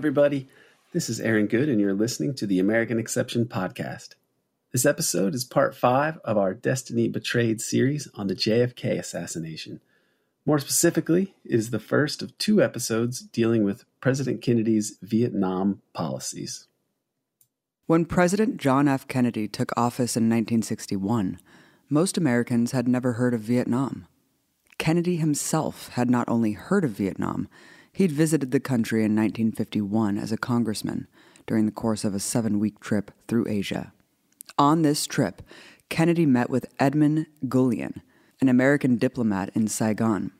everybody. This is Aaron Good, and you're listening to the American Exception podcast. This episode is part five of our Destiny Betrayed series on the JFK assassination. More specifically, it is the first of two episodes dealing with President Kennedy's Vietnam policies. When President John F. Kennedy took office in 1961, most Americans had never heard of Vietnam. Kennedy himself had not only heard of Vietnam, he'd visited the country in 1951 as a congressman during the course of a seven week trip through Asia. On this trip, Kennedy met with Edmund Gullion, an American diplomat in Saigon.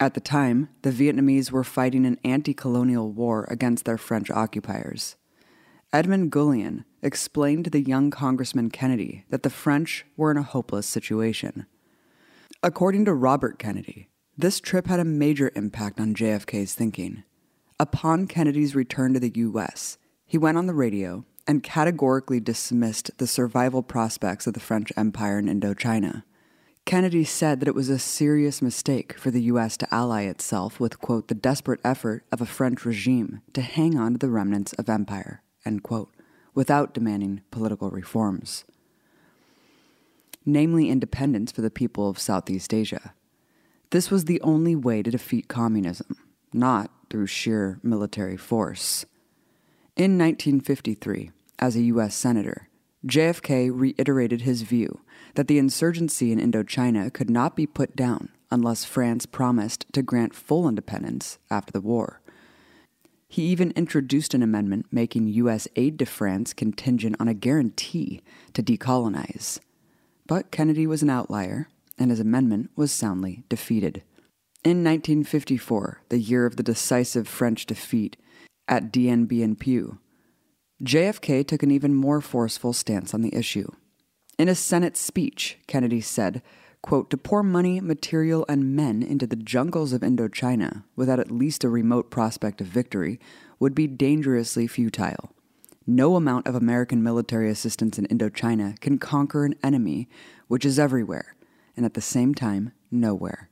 At the time, the Vietnamese were fighting an anti colonial war against their French occupiers. Edmund Gullion explained to the young Congressman Kennedy that the French were in a hopeless situation. According to Robert Kennedy, this trip had a major impact on JFK's thinking. Upon Kennedy's return to the U.S., he went on the radio and categorically dismissed the survival prospects of the French Empire in Indochina. Kennedy said that it was a serious mistake for the U.S. to ally itself with, quote, the desperate effort of a French regime to hang on to the remnants of empire end quote, without demanding political reforms, namely independence for the people of Southeast Asia. This was the only way to defeat communism, not through sheer military force. In 1953, as a U.S. Senator, JFK reiterated his view that the insurgency in Indochina could not be put down unless France promised to grant full independence after the war. He even introduced an amendment making U.S. aid to France contingent on a guarantee to decolonize. But Kennedy was an outlier, and his amendment was soundly defeated. In 1954, the year of the decisive French defeat at Dien Bien Phu, JFK took an even more forceful stance on the issue. In a Senate speech, Kennedy said, quote, to pour money, material, and men into the jungles of Indochina without at least a remote prospect of victory would be dangerously futile. No amount of American military assistance in Indochina can conquer an enemy which is everywhere, and at the same time, nowhere.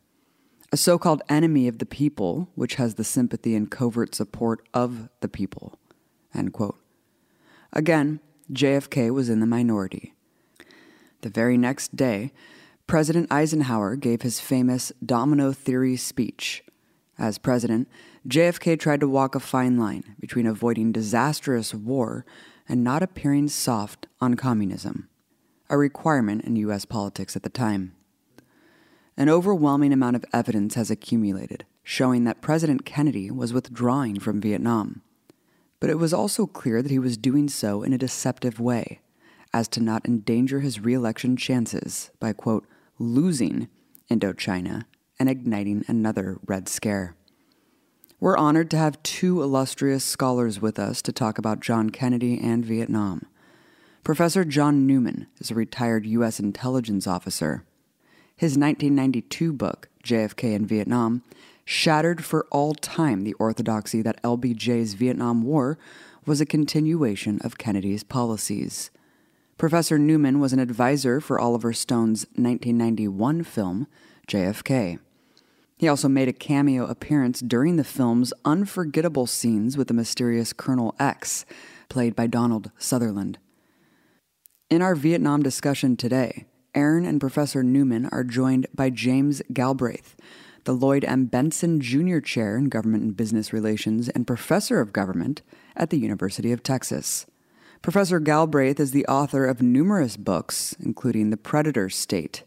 A so called enemy of the people, which has the sympathy and covert support of the people. Again, JFK was in the minority. The very next day, President Eisenhower gave his famous domino theory speech. As president, JFK tried to walk a fine line between avoiding disastrous war and not appearing soft on communism, a requirement in U.S. politics at the time. An overwhelming amount of evidence has accumulated showing that President Kennedy was withdrawing from Vietnam. But it was also clear that he was doing so in a deceptive way, as to not endanger his reelection chances by, quote, losing Indochina and igniting another Red Scare. We're honored to have two illustrious scholars with us to talk about John Kennedy and Vietnam. Professor John Newman is a retired U.S. intelligence officer. His 1992 book, JFK in Vietnam, shattered for all time the orthodoxy that LBJ's Vietnam War was a continuation of Kennedy's policies. Professor Newman was an advisor for Oliver Stone's 1991 film, JFK. He also made a cameo appearance during the film's unforgettable scenes with the mysterious Colonel X, played by Donald Sutherland. In our Vietnam discussion today, Aaron and Professor Newman are joined by James Galbraith, the Lloyd M. Bentsen Jr. Chair in Government and Business Relations and Professor of Government at the University of Texas. Professor Galbraith is the author of numerous books, including The Predator State.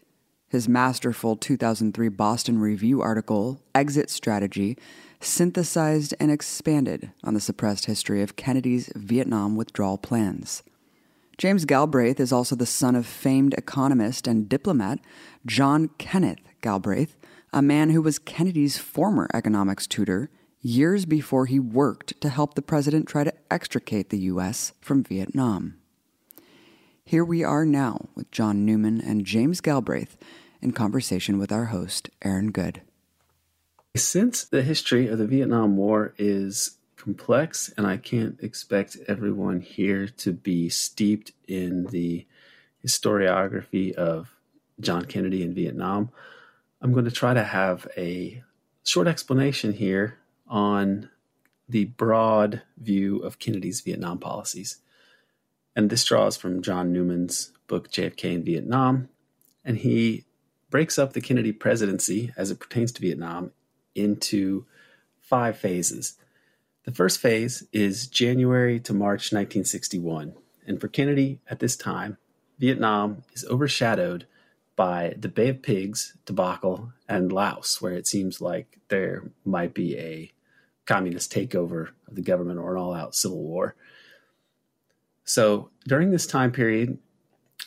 His masterful 2003 Boston Review article, Exit Strategy, synthesized and expanded on the suppressed history of Kennedy's Vietnam withdrawal plans. James Galbraith is also the son of famed economist and diplomat John Kenneth Galbraith, a man who was Kennedy's former economics tutor years before he worked to help the president try to extricate the U.S. from Vietnam. Here we are now with John Newman and James Galbraith in conversation with our host, Aaron Good. Since the history of the Vietnam War is complex, and I can't expect everyone here to be steeped in the historiography of John Kennedy in Vietnam, I'm going to try to have a short explanation here on the broad view of Kennedy's Vietnam policies. And this draws from John Newman's book JFK in Vietnam. And he breaks up the Kennedy presidency as it pertains to Vietnam into five phases. The first phase is January to March 1961. And for Kennedy at this time, Vietnam is overshadowed by the Bay of Pigs debacle and Laos, where it seems like there might be a communist takeover of the government or an all out civil war. So during this time period,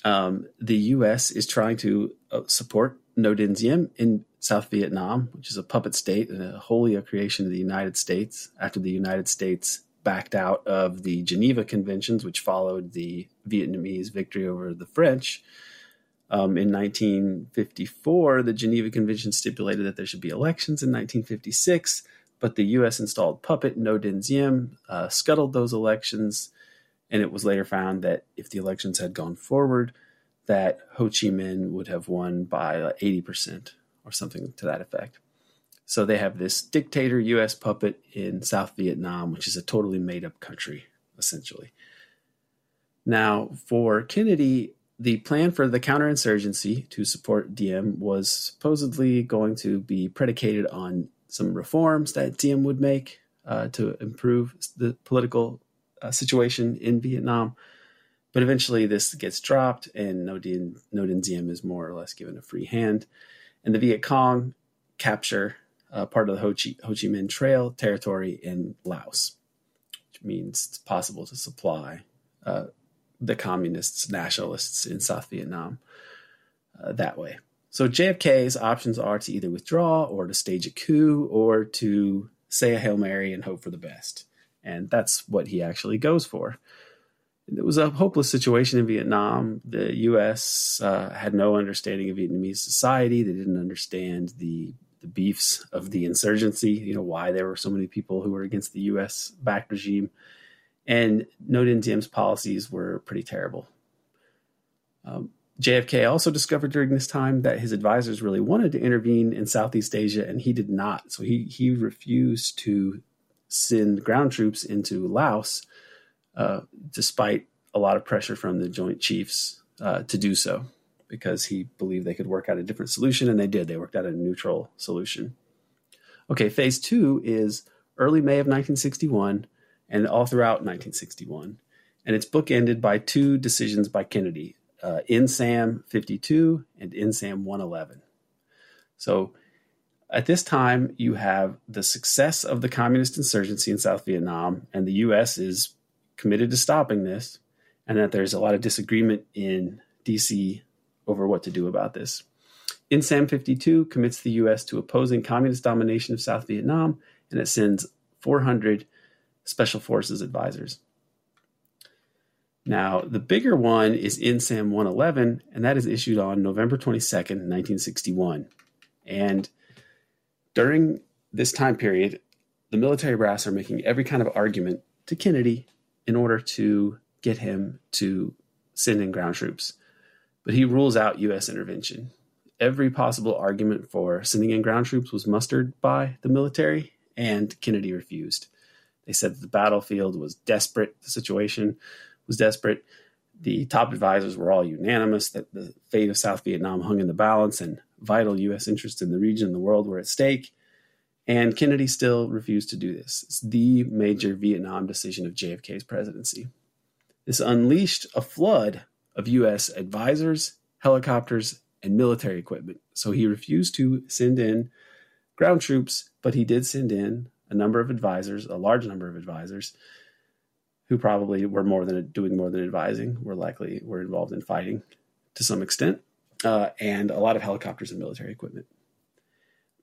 um, the U.S. is trying to uh, support Ngo Dinh Diem in South Vietnam, which is a puppet state and a wholly a creation of the United States after the United States backed out of the Geneva Conventions, which followed the Vietnamese victory over the French. Um, in 1954, the Geneva Convention stipulated that there should be elections in 1956, but the U.S. installed puppet Ngo Dinh Diem uh, scuttled those elections, and it was later found that if the elections had gone forward, that Ho Chi Minh would have won by 80% or something to that effect. So they have this dictator US puppet in South Vietnam, which is a totally made up country, essentially. Now, for Kennedy, the plan for the counterinsurgency to support Diem was supposedly going to be predicated on some reforms that Diem would make uh, to improve the political uh, situation in Vietnam. But eventually, this gets dropped, and Nodin, Dinh, Diem is more or less given a free hand. And the Viet Cong capture uh, part of the Ho Chi, Ho Chi Minh Trail territory in Laos, which means it's possible to supply uh, the communists, nationalists in South Vietnam uh, that way. So JFK's options are to either withdraw or to stage a coup or to say a Hail Mary and hope for the best. And that's what he actually goes for. It was a hopeless situation in Vietnam. The U.S. Uh, had no understanding of Vietnamese society. They didn't understand the the beefs of the insurgency, you know, why there were so many people who were against the US backed regime. And Ngo Dinh Diem's policies were pretty terrible. Um, JFK also discovered during this time that his advisors really wanted to intervene in Southeast Asia, and he did not. So he, he refused to send ground troops into Laos, uh, despite a lot of pressure from the Joint Chiefs uh, to do so because he believed they could work out a different solution, and they did. They worked out a neutral solution. Okay, phase two is early May of 1961 and all throughout 1961. And it's bookended by two decisions by Kennedy uh, NSAM 52 and NSAM 111. So at this time, you have the success of the communist insurgency in South Vietnam, and the U.S. is committed to stopping this, and that there's a lot of disagreement in D.C over what to do about this. NSAM 52 commits the U.S. to opposing communist domination of South Vietnam, and it sends 400 Special Forces advisors. Now, the bigger one is NSAM 111, and that is issued on November 22nd, 1961. And during this time period, the military brass are making every kind of argument to Kennedy in order to get him to send in ground troops but he rules out U.S. intervention. Every possible argument for sending in ground troops was mustered by the military, and Kennedy refused. They said the battlefield was desperate, the situation was desperate. The top advisors were all unanimous that the fate of South Vietnam hung in the balance and vital U.S. interests in the region and the world were at stake. And Kennedy still refused to do this. It's the major Vietnam decision of JFK's presidency. This unleashed a flood of U.S. advisors, helicopters, and military equipment. So he refused to send in ground troops, but he did send in a number of advisors, a large number of advisors, who probably were more than doing more than advising, were likely were involved in fighting to some extent, uh, and a lot of helicopters and military equipment.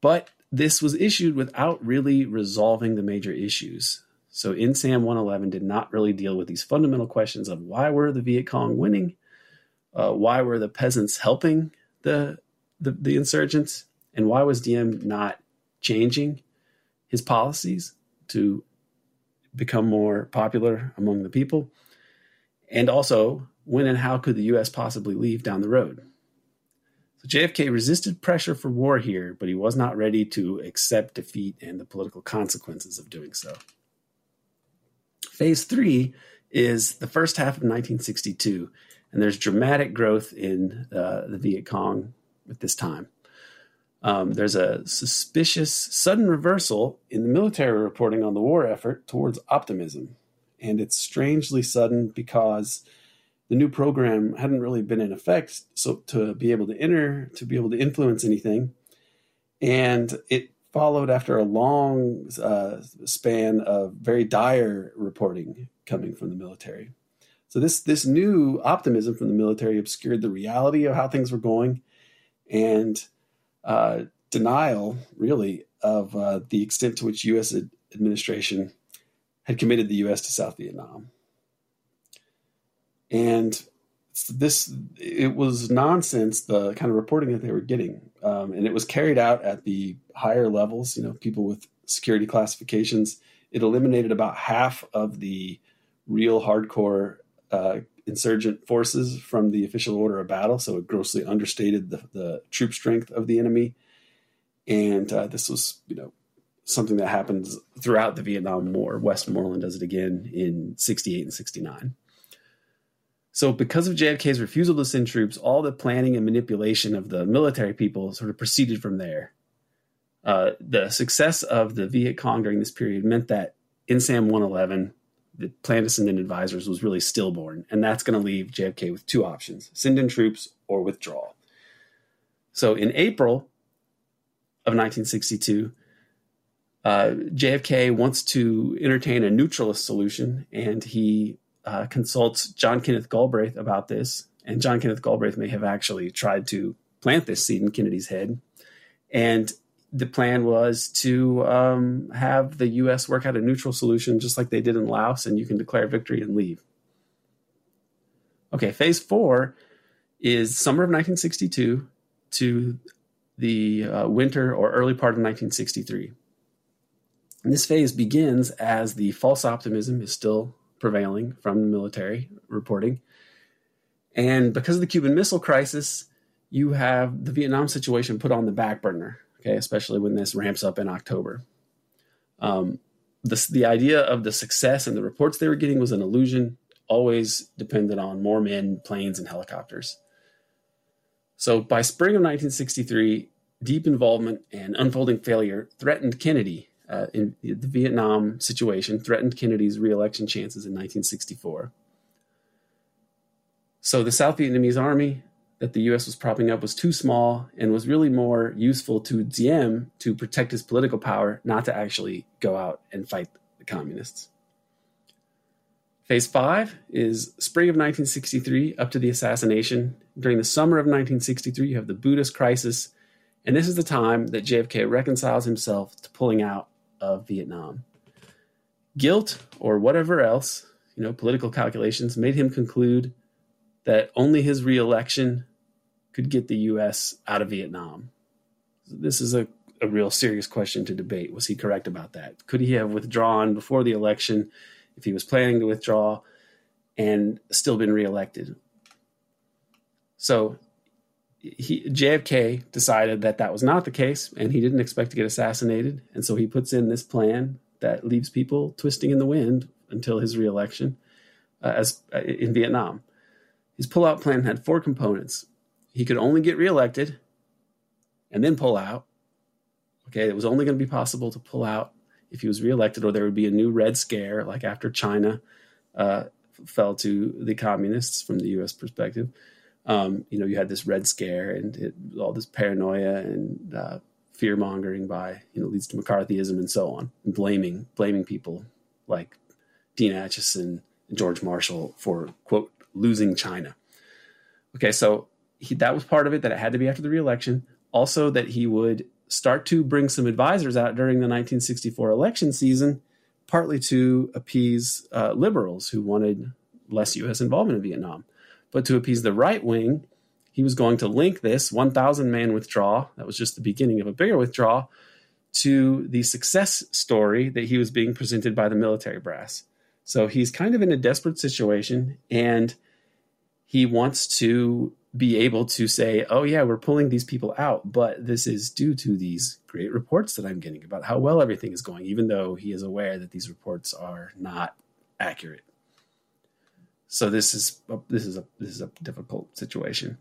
But this was issued without really resolving the major issues. So NSAM 111 did not really deal with these fundamental questions of why were the Viet Cong winning uh, why were the peasants helping the, the, the insurgents, and why was Diem not changing his policies to become more popular among the people? And also, when and how could the U.S. possibly leave down the road? JFK resisted pressure for war here, but he was not ready to accept defeat and the political consequences of doing so. Phase three is the first half of 1962, and there's dramatic growth in uh, the Viet Cong at this time. Um, there's a suspicious sudden reversal in the military reporting on the war effort towards optimism. And it's strangely sudden because the new program hadn't really been in effect so to be able to enter to be able to influence anything. And it followed after a long uh, span of very dire reporting coming from the military. So this this new optimism from the military obscured the reality of how things were going and uh, denial really of uh, the extent to which u.s administration had committed the u.s to south vietnam and this it was nonsense the kind of reporting that they were getting. Um, and it was carried out at the higher levels you know people with security classifications. It eliminated about half of the real hardcore uh, insurgent forces from the official order of battle. So it grossly understated the, the troop strength of the enemy. And uh, this was you know something that happens throughout the vietnam war. Westmoreland does it again in 68 and 69 so, because of JFK's refusal to send troops, all the planning and manipulation of the military people sort of proceeded from there. Uh, the success of the Viet Cong during this period meant that NSAM 111, the plan to send in advisors, was really stillborn. And that's going to leave JFK with two options send in troops or withdraw. So, in April of 1962, uh, JFK wants to entertain a neutralist solution, and he uh, consults John Kenneth Galbraith about this, and John Kenneth Galbraith may have actually tried to plant this seed in Kennedy's head. And the plan was to um, have the U.S. work out a neutral solution, just like they did in Laos, and you can declare victory and leave. Okay, phase four is summer of 1962 to the uh, winter or early part of 1963. And this phase begins as the false optimism is still prevailing from the military reporting. And because of the Cuban Missile Crisis, you have the Vietnam situation put on the back burner, okay, especially when this ramps up in October. Um, the, the idea of the success and the reports they were getting was an illusion, always dependent on more men, planes, and helicopters. So by spring of 1963, deep involvement and unfolding failure threatened Kennedy uh, in the Vietnam situation threatened Kennedy's reelection chances in 1964. So the South Vietnamese army that the U.S. was propping up was too small and was really more useful to Diem to protect his political power, not to actually go out and fight the communists. Phase five is spring of 1963 up to the assassination. During the summer of 1963, you have the Buddhist crisis, and this is the time that JFK reconciles himself to pulling out of Vietnam. Guilt or whatever else, you know, political calculations made him conclude that only his reelection could get the U.S. out of Vietnam. This is a, a real serious question to debate. Was he correct about that? Could he have withdrawn before the election if he was planning to withdraw and still been reelected? So he, JFK decided that that was not the case, and he didn't expect to get assassinated, and so he puts in this plan that leaves people twisting in the wind until his reelection uh, as uh, in Vietnam. His pullout plan had four components. He could only get reelected and then pull out. Okay, it was only going to be possible to pull out if he was reelected, or there would be a new Red Scare, like after China uh, fell to the communists from the U.S. perspective um, you know, you had this Red Scare and it, all this paranoia and uh, fear mongering by, you know, leads to McCarthyism and so on, and blaming blaming people like Dean Acheson and George Marshall for quote losing China. Okay, so he, that was part of it that it had to be after the reelection. Also, that he would start to bring some advisors out during the 1964 election season, partly to appease uh, liberals who wanted less U.S. involvement in Vietnam. But to appease the right wing, he was going to link this 1,000 man withdrawal, that was just the beginning of a bigger withdrawal, to the success story that he was being presented by the military brass. So he's kind of in a desperate situation and he wants to be able to say, oh, yeah, we're pulling these people out, but this is due to these great reports that I'm getting about how well everything is going, even though he is aware that these reports are not accurate. So this is a, this is a this is a difficult situation.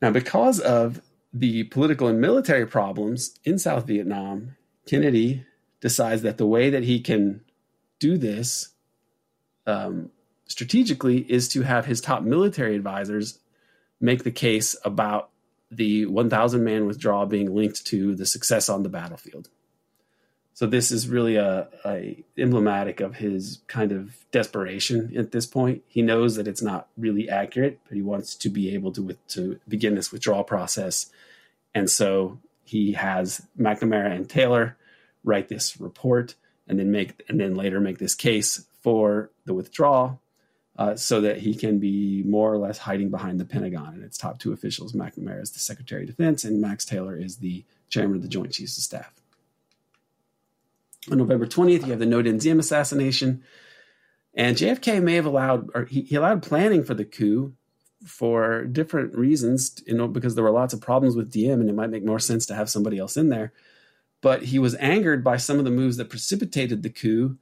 Now, because of the political and military problems in South Vietnam, Kennedy decides that the way that he can do this um, strategically is to have his top military advisors make the case about the 1,000 man withdrawal being linked to the success on the battlefield. So this is really a, a, emblematic of his kind of desperation at this point. He knows that it's not really accurate, but he wants to be able to to begin this withdrawal process, and so he has McNamara and Taylor write this report, and then make and then later make this case for the withdrawal, uh, so that he can be more or less hiding behind the Pentagon and its top two officials. McNamara is the Secretary of Defense, and Max Taylor is the Chairman of the Joint Chiefs of Staff. On November 20th, you have the Dinh Diem assassination. And JFK may have allowed, or he, he allowed planning for the coup for different reasons, you know, because there were lots of problems with Diem and it might make more sense to have somebody else in there. But he was angered by some of the moves that precipitated the coup.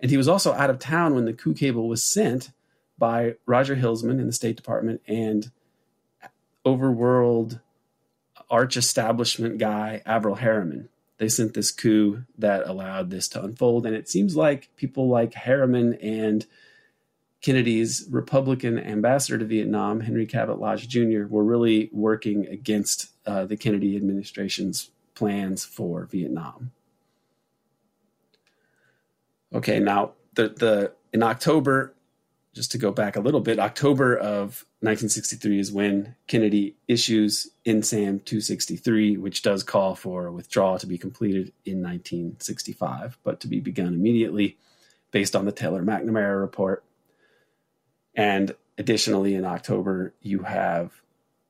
And he was also out of town when the coup cable was sent by Roger Hilsman in the State Department and overworld arch establishment guy Averell Harriman they sent this coup that allowed this to unfold. And it seems like people like Harriman and Kennedy's Republican ambassador to Vietnam, Henry Cabot Lodge Jr., were really working against uh, the Kennedy administration's plans for Vietnam. Okay, now the the in October, just to go back a little bit, October of 1963 is when Kennedy issues NSAM 263, which does call for a withdrawal to be completed in 1965, but to be begun immediately based on the Taylor McNamara report. And additionally, in October, you have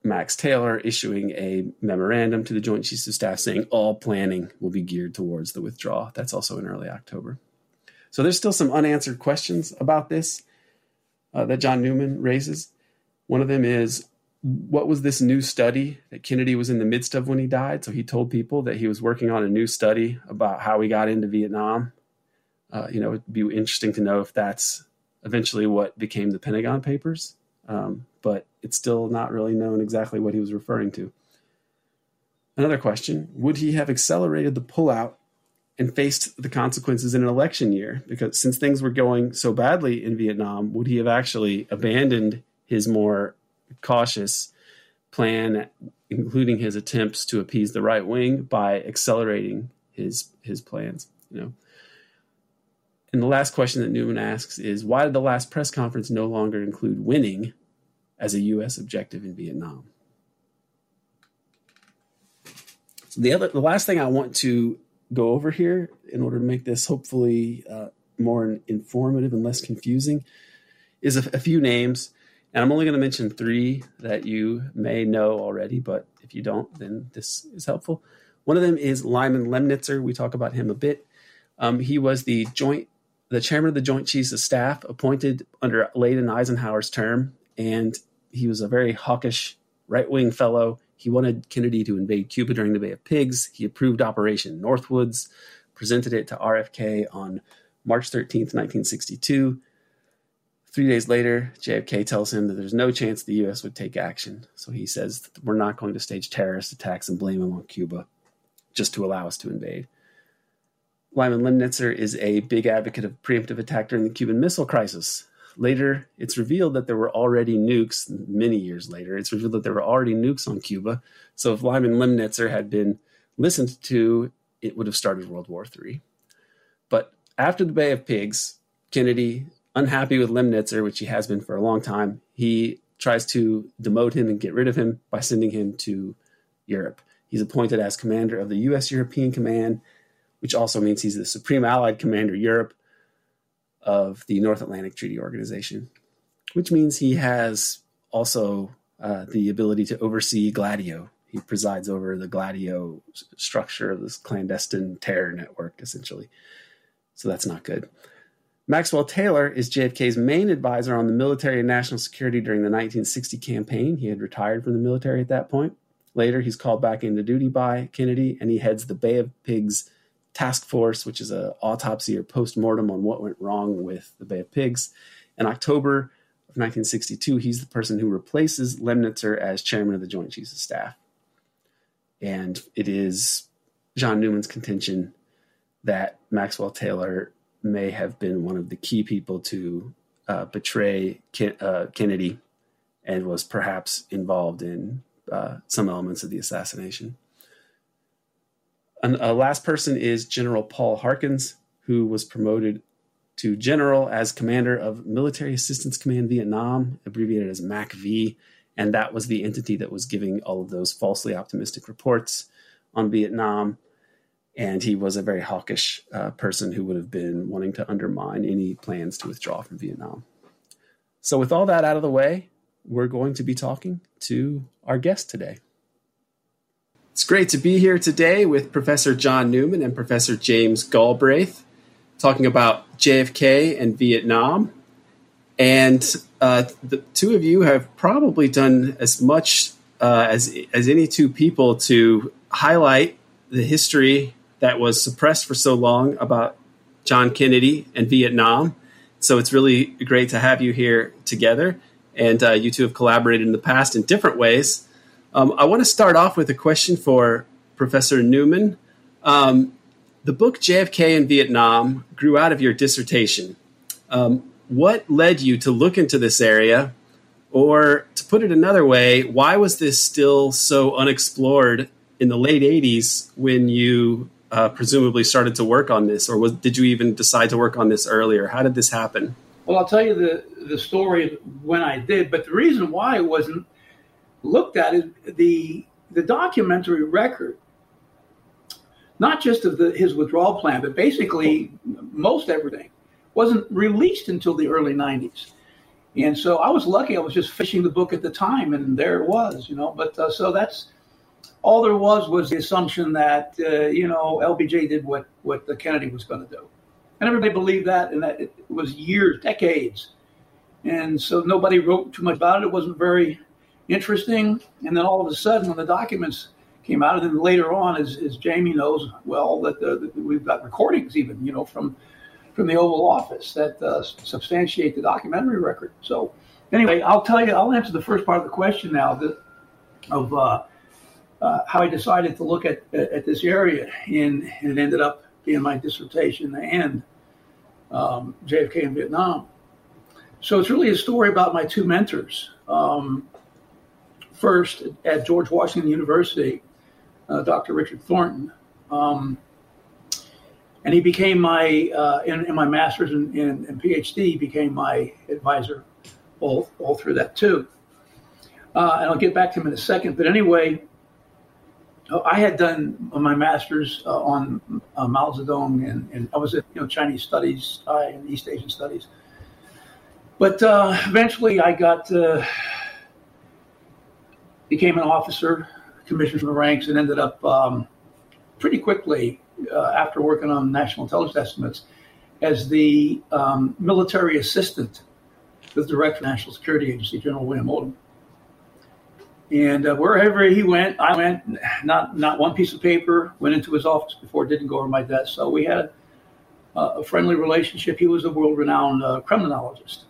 Max Taylor issuing a memorandum to the Joint Chiefs of Staff saying all planning will be geared towards the withdrawal. That's also in early October. So there's still some unanswered questions about this uh, that John Newman raises. One of them is what was this new study that Kennedy was in the midst of when he died? So he told people that he was working on a new study about how we got into Vietnam. Uh, you know, it'd be interesting to know if that's eventually what became the Pentagon Papers, um, but it's still not really known exactly what he was referring to. Another question Would he have accelerated the pullout and faced the consequences in an election year? Because since things were going so badly in Vietnam, would he have actually abandoned his more cautious plan, including his attempts to appease the right wing by accelerating his his plans. You know. And the last question that Newman asks is why did the last press conference no longer include winning as a U.S. objective in Vietnam? So the other, the last thing I want to go over here, in order to make this hopefully uh, more informative and less confusing, is a, a few names and I'm only going to mention three that you may know already, but if you don't, then this is helpful. One of them is Lyman Lemnitzer. We talk about him a bit. Um, he was the joint, the chairman of the Joint Chiefs of Staff, appointed under Lyndon Eisenhower's term, and he was a very hawkish right wing fellow. He wanted Kennedy to invade Cuba during the Bay of Pigs. He approved Operation Northwoods, presented it to RFK on March 13th, 1962. Three days later, JFK tells him that there's no chance the U.S. would take action. So he says, We're not going to stage terrorist attacks and blame them on Cuba just to allow us to invade. Lyman Lemnitzer is a big advocate of preemptive attack during the Cuban Missile Crisis. Later, it's revealed that there were already nukes, many years later, it's revealed that there were already nukes on Cuba. So if Lyman Lemnitzer had been listened to, it would have started World War III. But after the Bay of Pigs, Kennedy unhappy with Lemnitzer, which he has been for a long time, he tries to demote him and get rid of him by sending him to Europe. He's appointed as commander of the U.S. European Command, which also means he's the Supreme Allied Commander Europe of the North Atlantic Treaty Organization, which means he has also uh, the ability to oversee Gladio. He presides over the Gladio structure of this clandestine terror network, essentially. So that's not good. Maxwell Taylor is JFK's main advisor on the military and national security during the 1960 campaign. He had retired from the military at that point. Later, he's called back into duty by Kennedy and he heads the Bay of Pigs task force, which is an autopsy or post mortem on what went wrong with the Bay of Pigs. In October of 1962, he's the person who replaces Lemnitzer as chairman of the Joint Chiefs of Staff. And it is John Newman's contention that Maxwell Taylor may have been one of the key people to uh, betray Ken- uh, Kennedy and was perhaps involved in uh, some elements of the assassination. A last person is General Paul Harkins, who was promoted to general as commander of Military Assistance Command Vietnam, abbreviated as MACV, and that was the entity that was giving all of those falsely optimistic reports on Vietnam. And he was a very hawkish uh, person who would have been wanting to undermine any plans to withdraw from Vietnam. So, with all that out of the way, we're going to be talking to our guest today. It's great to be here today with Professor John Newman and Professor James Galbraith talking about JFK and Vietnam. And uh, the two of you have probably done as much uh, as, as any two people to highlight the history that was suppressed for so long about John Kennedy and Vietnam. So it's really great to have you here together and uh, you two have collaborated in the past in different ways. Um, I want to start off with a question for Professor Newman. Um, the book JFK in Vietnam grew out of your dissertation. Um, what led you to look into this area? Or to put it another way, why was this still so unexplored in the late 80s when you uh, presumably started to work on this? Or was, did you even decide to work on this earlier? How did this happen? Well, I'll tell you the, the story when I did, but the reason why it wasn't looked at is the the documentary record, not just of the, his withdrawal plan, but basically most everything, wasn't released until the early '90s. And so I was lucky; I was just fishing the book at the time, and there it was, you know. But uh, so that's all there was was the assumption that uh, you know LBJ did what what the Kennedy was going to do and everybody believed that, and that it was years, decades, and so nobody wrote too much about it. It wasn't very interesting, and then all of a sudden, when the documents came out, and then later on, as, as Jamie knows well, that, the, we've got recordings even, you know, from from the Oval Office that uh, substantiate the documentary record. So, anyway, I'll tell you, I'll answer the first part of the question now that, of uh, uh, how I decided to look at, at, at this area, and, and, it ended up being my dissertation and um, JFK in Vietnam. So it's really a story about my two mentors. Um, first, at George Washington University, uh, Dr. Richard Thornton. Um, and he became my, uh, my master's and, and, and, PhD, became my advisor all, all through that too. Uh, and I'll get back to him in a second. But anyway, I had done my master's uh, on uh, Mao Zedong, and, and, I was at you know Chinese studies uh, and East Asian studies. But uh, eventually, I got uh, became an officer, commissioned from the ranks, and ended up um, pretty quickly uh, after working on national intelligence estimates as the um, military assistant to the director of the National Security Agency, General William Odom. And uh, wherever he went, I went. Not not one piece of paper went into his office before didn't go over my desk. So we had uh, a friendly relationship. He was a world-renowned uh, Kremlinologist.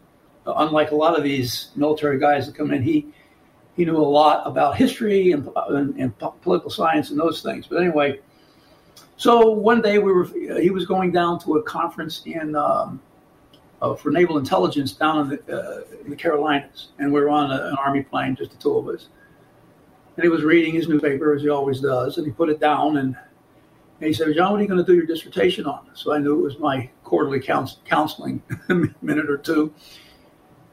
Uh, unlike a lot of these military guys that come in, he he knew a lot about history and, and, and political science and those things. But anyway, so one day we were he was going down to a conference in. Um, uh, for naval intelligence down in the, uh, in the, Carolinas, and we were on a, an army plane, just the two of us and he was reading his newspaper as he always does, and he put it down and, and he said, "John, what are you going to do your dissertation on?" So I knew it was my quarterly counsel, counseling minute or two,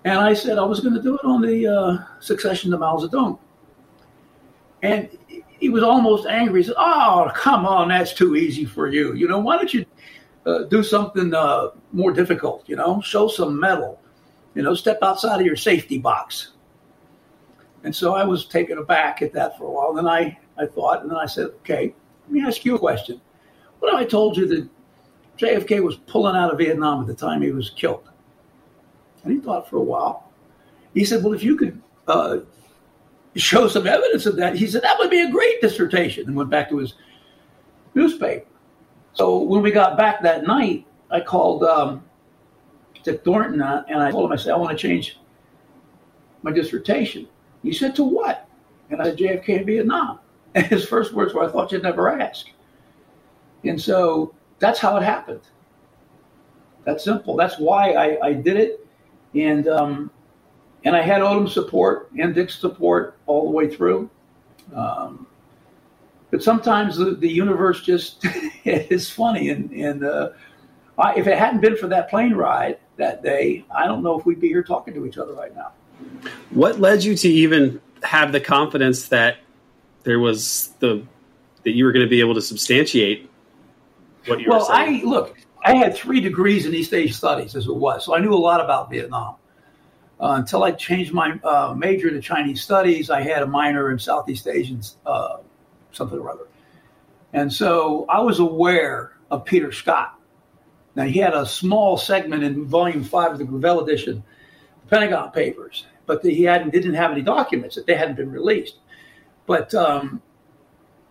and I said I was going to do it on the uh, succession to Mao Zedong, and he was almost angry. He said, "Oh, come on, that's too easy for you. You know, why don't you uh, do something uh, more difficult? You know, show some mettle, You know, step outside of your safety box." And so I was taken aback at that for a while. Then I, I thought, and then I said, okay, let me ask you a question. What if I told you that JFK was pulling out of Vietnam at the time he was killed? And he thought for a while. He said, well, if you could uh, show some evidence of that, he said, that would be a great dissertation, and went back to his newspaper. So when we got back that night, I called um, Dick Thornton uh, and I told him, I said, I want to change my dissertation. He said, To what? And I said, JFK in Vietnam. And his first words were, I thought you'd never ask. And so that's how it happened. That's simple. That's why I, I did it. And um, and I had Odom's support and Dick's support all the way through. Um, but sometimes the, the universe just is funny. And, and uh, I, if it hadn't been for that plane ride that day, I don't know if we'd be here talking to each other right now. What led you to even have the confidence that there was the that you were going to be able to substantiate what you well, were saying? Well, I look. I had three degrees in East Asia Studies as it was, so I knew a lot about Vietnam. Uh, until I changed my uh, major to Chinese Studies, I had a minor in Southeast Asian uh, something or other, and so I was aware of Peter Scott. Now he had a small segment in Volume Five of the Gravel edition, the Pentagon Papers, but he hadn't didn't have any documents that they hadn't been released. But um,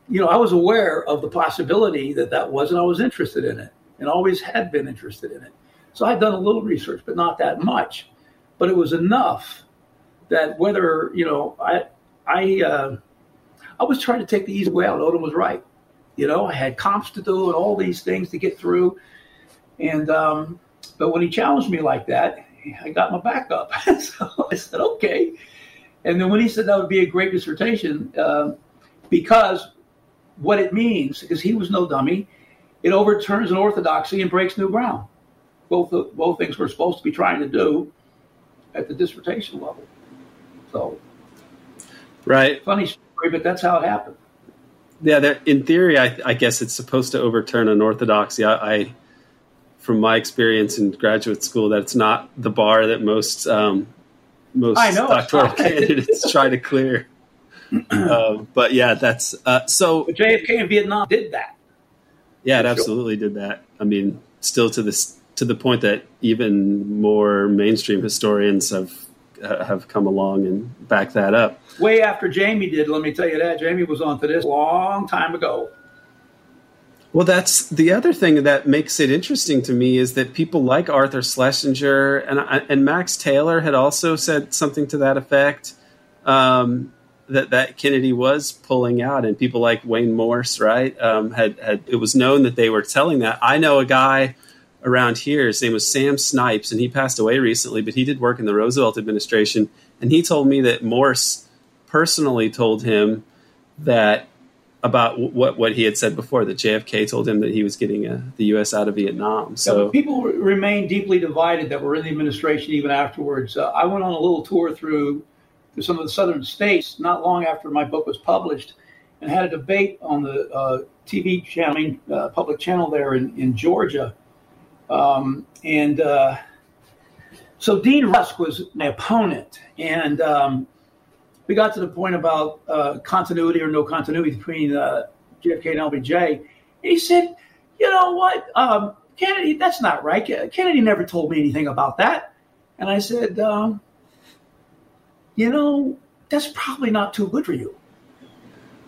you know, I was aware of the possibility that that was, and I was interested in it, and always had been interested in it. So I'd done a little research, but not that much. But it was enough that whether you know, I I uh, I was trying to take the easy way out. Odom was right. You know, I had comps to do and all these things to get through. And um, but when he challenged me like that, I got my back up. so I said, okay. And then when he said that would be a great dissertation, uh, because what it means, because he was no dummy, it overturns an orthodoxy and breaks new ground. Both both things we're supposed to be trying to do at the dissertation level. So, right. Funny story, but that's how it happened. Yeah, in theory, I, I, guess it's supposed to overturn an orthodoxy. I, I, from my experience in graduate school, that's not the bar that most um, most doctoral candidates try to clear. uh, but yeah, that's uh, so. But JFK in Vietnam did that. Yeah, it absolutely did that. I mean, still to this to the point that even more mainstream historians have uh, have come along and back that up. Way after Jamie did, let me tell you that Jamie was on to this a long time ago. Well, that's the other thing that makes it interesting to me is that people like Arthur Schlesinger and and Max Taylor had also said something to that effect. Um, that that Kennedy was pulling out, and people like Wayne Morse, right, um, had had it was known that they were telling that. I know a guy around here. His name was Sam Snipes, and he passed away recently, but he did work in the Roosevelt administration, and he told me that Morse personally told him that about what what he had said before that JFK told him that he was getting a, uh, the U.S. out of Vietnam. So yeah, people remain deeply divided that were in the administration even afterwards. Uh, I went on a little tour through to some of the southern states not long after my book was published and had a debate on the uh, TV channel, uh, public channel there in, in Georgia. Um, and uh, so Dean Rusk was my opponent. And um, we got to the point about uh, continuity or no continuity between uh, JFK and LBJ. And he said, you know what, um, Kennedy, that's not right. Kennedy never told me anything about that. And I said, um, you know, that's probably not too good for you.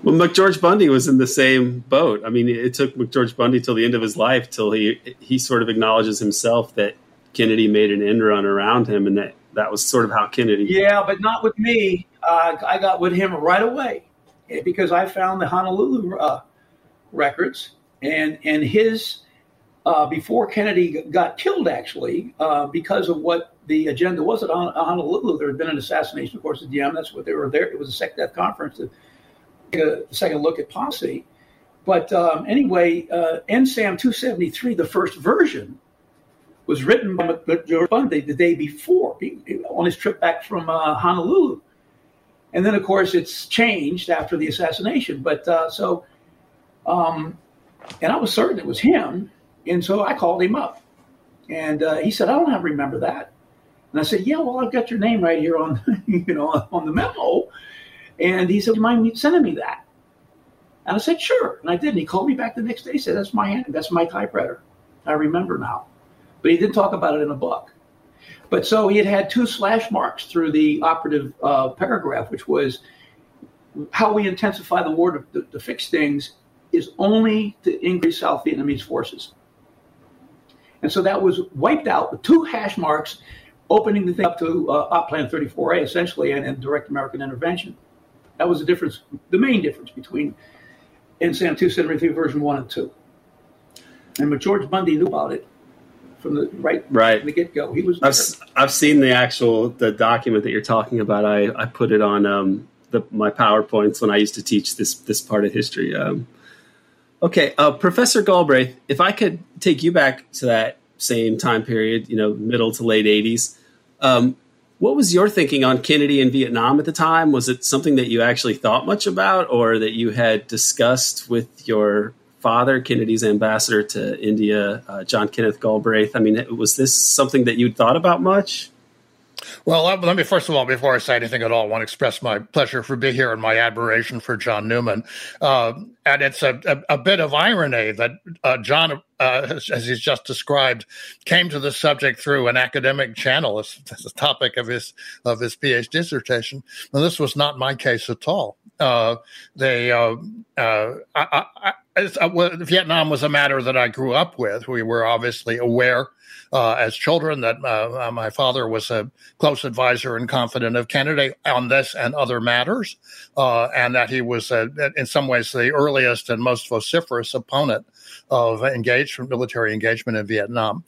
Well, McGeorge Bundy was in the same boat. I mean, it took McGeorge Bundy till the end of his life till he he sort of acknowledges himself that Kennedy made an end run around him, and that that was sort of how Kennedy. Yeah, but not with me. Uh, I got with him right away because I found the Honolulu uh, records and and his uh, before Kennedy got killed, actually, uh, because of what the agenda was at Honolulu. There had been an assassination, of course, at Diem. That's what they were there. It was a second death conference to take a second look at policy. But um, anyway, uh, NSAM 273, the first version, was written by George Bundy the day before on his trip back from uh, Honolulu. And then, of course, it's changed after the assassination. But uh, so, um, and I was certain it was him. And so I called him up. And uh, he said, I don't have remember that. And I said, Yeah, well, I've got your name right here on, you know, on the memo. And he said, Do you mind sending me that? And I said, Sure. And I did. And he called me back the next day. He said, That's my hand. That's my typewriter. I remember now. But he didn't talk about it in a book. But so he had had two slash marks through the operative uh, paragraph, which was how we intensify the war to, to, to fix things is only to increase South Vietnamese forces. And so that was wiped out with two hash marks, opening the thing up to uh, Op Plan 34A essentially and, and direct American intervention. That was the difference, the main difference between NSAM 273 version 1 and 2. And but George Bundy knew about it from the right right from the get go. He was. I've, I've seen the actual the document that you're talking about. I, I put it on um, the, my powerpoints when I used to teach this this part of history. Um, okay, uh, Professor Galbraith, if I could take you back to that same time period, you know, middle to late '80s. Um, what was your thinking on Kennedy and Vietnam at the time? Was it something that you actually thought much about, or that you had discussed with your father, Kennedy's ambassador to India, uh, John Kenneth Galbraith? I mean, was this something that you'd thought about much? Well, let me first of all, before I say anything at all, I want to express my pleasure for being here and my admiration for John Newman. Uh, and it's a, a, a, bit of irony that uh, John, uh, as he's just described, came to the subject through an academic channel as, the topic of his of his PhD dissertation. And this was not my case at all. Uh, they, uh, uh, I, I, I, Vietnam was a matter that I grew up with. We were obviously aware uh, as children that uh, uh, my father was a close advisor and confidant of Kennedy on this and other matters, uh, and that he was, uh, in some ways, the earliest and most vociferous opponent of engagement, military engagement in Vietnam.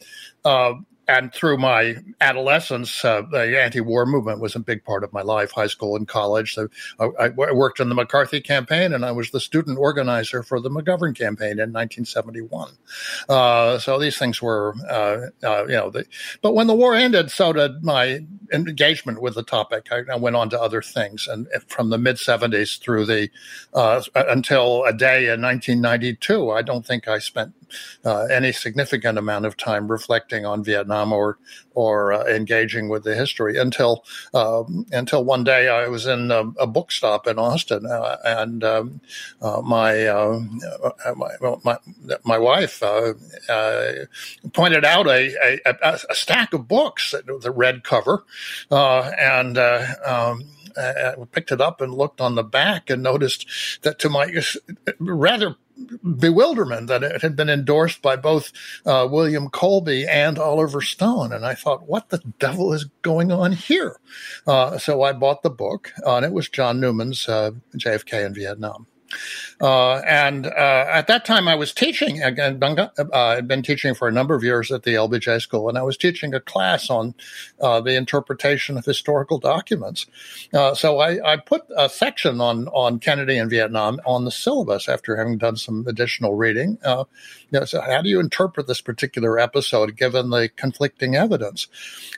Uh, and through my adolescence, uh, the anti-war movement was a big part of my life, high school and college. So I, I, worked in the McCarthy campaign, and I was the student organizer for the McGovern campaign in 1971. Uh, so these things were, uh, uh, you know, the, but when the war ended, so did my engagement with the topic. I, I went on to other things, and from the mid 70s through the uh, until a day in 1992, I don't think I spent uh, any significant amount of time reflecting on Vietnam or or uh, engaging with the history until um, until one day I was in a, a bookstop in Austin uh, and um, uh, my, uh, my, my my wife pointed out a, a, a, stack of books, the red cover, and um, I picked it up and looked on the back and noticed that to my rather bewilderment that it had been endorsed by both uh, William Colby and Oliver Stone. And I thought, what the devil is going on here? Uh, so I bought the book, uh, and it was John Newman's uh, JFK and Vietnam. Uh, and uh, at that time, I was teaching. Again, uh, I'd been teaching for a number of years at the LBJ School, and I was teaching a class on uh, the interpretation of historical documents. Uh, so I, I, put a section on on Kennedy and Vietnam on the syllabus after having done some additional reading. Uh, you know, so how do you interpret this particular episode given the conflicting evidence?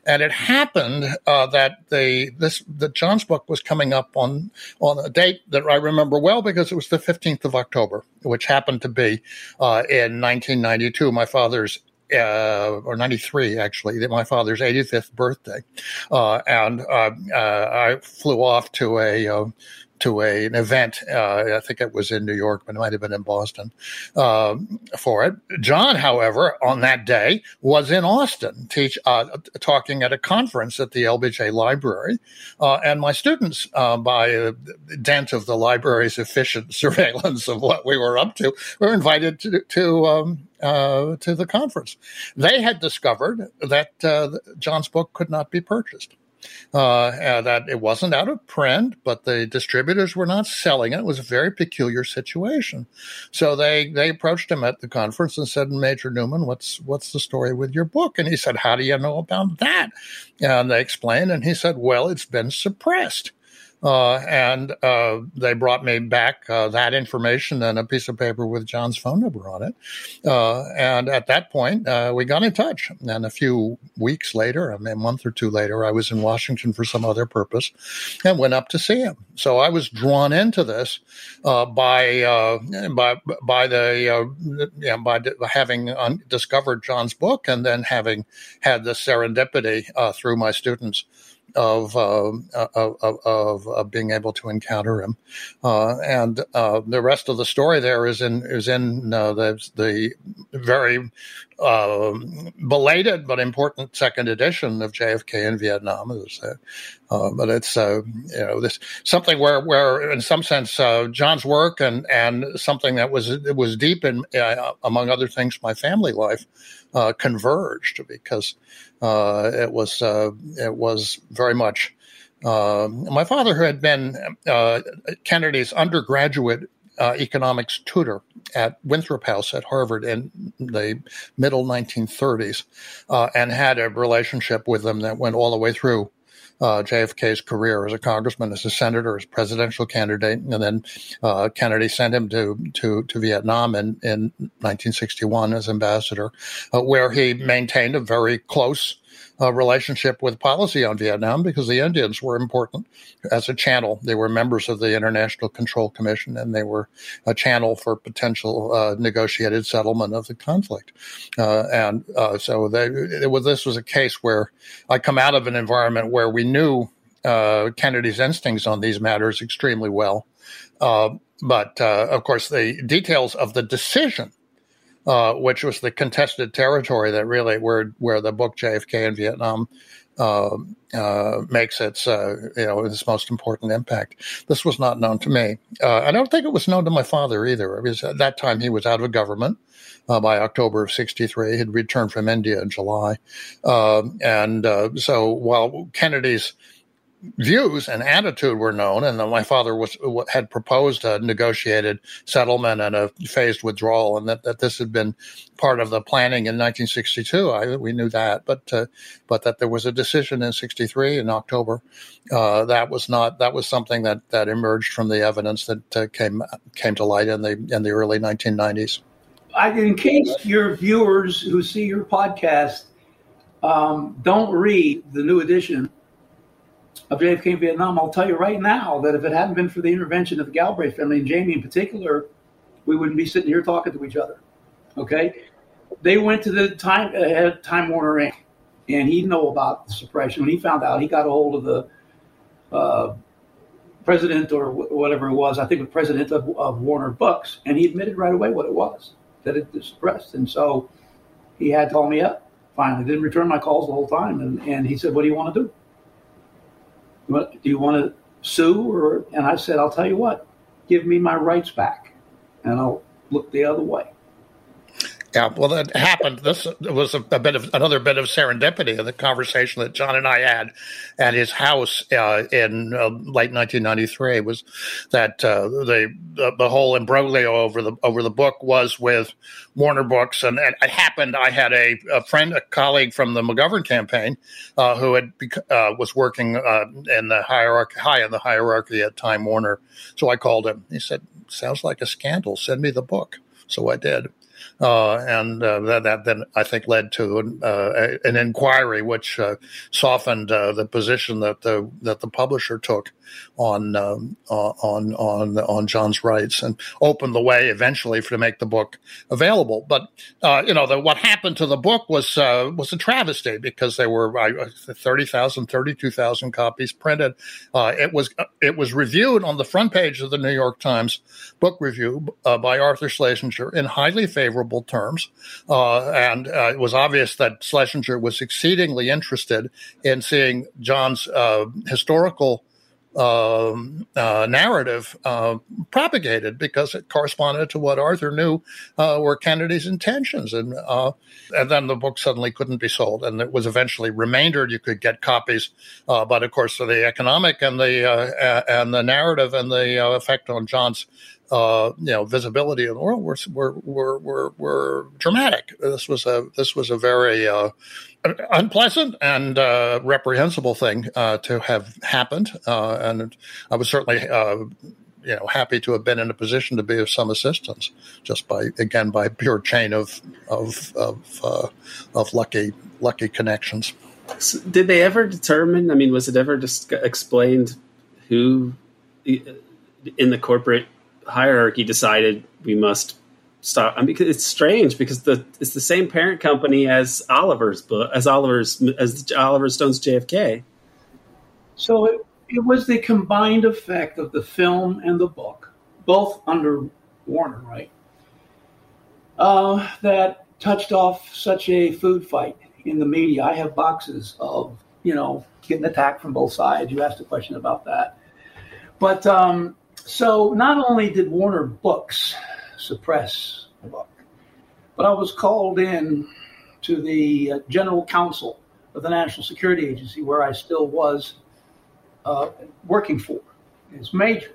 And it happened that the this the John's book was coming up on on a date that I remember well because it was the 15th of October, which happened to be uh, in 1992, my father's uh, or 93 actually, my father's 85th birthday. Uh, and uh, uh, I flew off to a uh, to a, an event. Uh, I think it was in New York, but it might have been in Boston uh, for it. John, however, on that day was in Austin, teach uh, talking at a conference at the LBJ Library, uh, and my students, uh, by dint of the library's efficient surveillance of what we were up to, were invited to to. Um, uh, to the conference. They had discovered that John's book could not be purchased uh, that it wasn't out of print, but the distributors were not selling it. It was a very peculiar situation. So they they approached him at the conference and said, Major Newman, what's what's the story with your book? And he said, How do you know about that? And they explained, and he said, Well, it's been suppressed. Uh, and uh, they brought me back uh, that information and a piece of paper with John's phone number on it. Uh, and at that point, uh, we got in touch. And a few weeks later, I mean, a month or two later, I was in Washington for some other purpose and went up to see him. So I was drawn into this uh, by by by the yeah, by having un- discovered John's book and then having had the serendipity through my students of, uh, of, of, of, being able to encounter him. Uh, and uh, the rest of the story there is in is in uh, the the very uh, belated but important second edition of JFK and Vietnam. Uh, but it's uh, you know this something where where in some sense uh, John's work and and something that was it was deep in uh, among other things my family life uh, converged because it was it was very much. my father, who had been Kennedy's undergraduate uh, economics tutor at Winthrop House at Harvard in the middle 1930s uh, and had a relationship with them that went all the way through uh, JFK's career as a congressman, as a senator, as presidential candidate, and then uh, Kennedy sent him to to, to Vietnam in, in 1961 as ambassador, uh, where he maintained a very close uh, relationship with policy on Vietnam because the Indians were important as a channel. They were members of the International Control Commission and they were a channel for potential uh, negotiated settlement of the conflict. Uh, and uh, so they, it was, this was a case where I come out of an environment where we knew uh, Kennedy's instincts on these matters extremely well. Uh, but of course, the details of the decision uh, which was the contested territory that really where where the book JFK and Vietnam uh, uh, makes its uh, you know its most important impact. This was not known to me. Uh, I don't think it was known to my father either. Because at that time he was out of government. Uh, by October of '63, he'd returned from India in July, um, and so while Kennedy's views and attitude were known, and that my father was had proposed a negotiated settlement and a phased withdrawal, and that, that this had been part of the planning in 1962. I, we knew that, but uh, but that there was a decision in '63 in October. Uh, that was not that was something that that emerged from the evidence that uh, came came to light in the in the early 1990s. I, in case your viewers who see your podcast um, don't read the new edition of JFK and Vietnam, I'll tell you right now that if it hadn't been for the intervention of the Galbraith family and Jamie in particular, we wouldn't be sitting here talking to each other. Okay, they went to the time uh, Time Warner Inc. and he know about the suppression. When he found out, he got a hold of the uh, president or whatever it was. I think the president of, of Warner Books, and he admitted right away what it was that it suppressed. And so he had to call me up. Finally, didn't return my calls the whole time, and, and he said, "What do you want to do?" Do you want to sue? Or and I said, I'll tell you what, give me my rights back, and I'll look the other way. Yeah, well, that happened. This was a, a, bit of another bit of serendipity of the conversation that John and I had at his house uh, in uh, late 1993. Was that uh, the, the, the whole imbroglio over the over the book was with Warner Books, and, and it happened. I had a, a, friend, a colleague from the McGovern campaign, uh, who had uh, was working uh, in the hierarchy, high in the hierarchy at Time Warner. So I called him. He said, "Sounds like a scandal. Send me the book." So I did. Uh, and uh, that, then I think led to an, uh, an inquiry which uh, softened uh, the position that the that the publisher took on um, on on on John's rights and opened the way eventually for to make the book available. But uh, you know, the, what happened to the book was was a travesty because there were uh, 30,000, 32,000 copies printed. it was it was reviewed on the front page of the New York Times book review by Arthur Schlesinger in highly favorable terms. Uh, and uh, it was obvious that Schlesinger was exceedingly interested in seeing John's uh, historical um, uh, narrative uh, propagated because it corresponded to what Arthur knew uh, were Kennedy's intentions, and uh, and then the book suddenly couldn't be sold, and it was eventually remaindered. You could get copies, uh, but of course, the economic and the uh, and the narrative and the effect on John's uh, you know visibility in the world were were were were, were dramatic. This was a this was a very uh, unpleasant and uh, reprehensible thing uh, to have happened, uh, and I was certainly. Uh, you know, happy to have been in a position to be of some assistance, just by again by pure chain of of of, of lucky lucky connections. So did they ever determine? I mean, was it ever just explained who in the corporate hierarchy decided we must stop. I mean, it's strange because the it's the same parent company as Oliver's book, as Oliver's as Oliver Stone's JFK. So it, it was the combined effect of the film and the book, both under Warner, right? Uh, that touched off such a food fight in the media. I have boxes of, you know, getting attacked from both sides. You asked a question about that. But um, so not only did Warner Books suppress the book, but I was called in to the uh, general counsel of the National Security Agency, where I still was uh, working for, as major,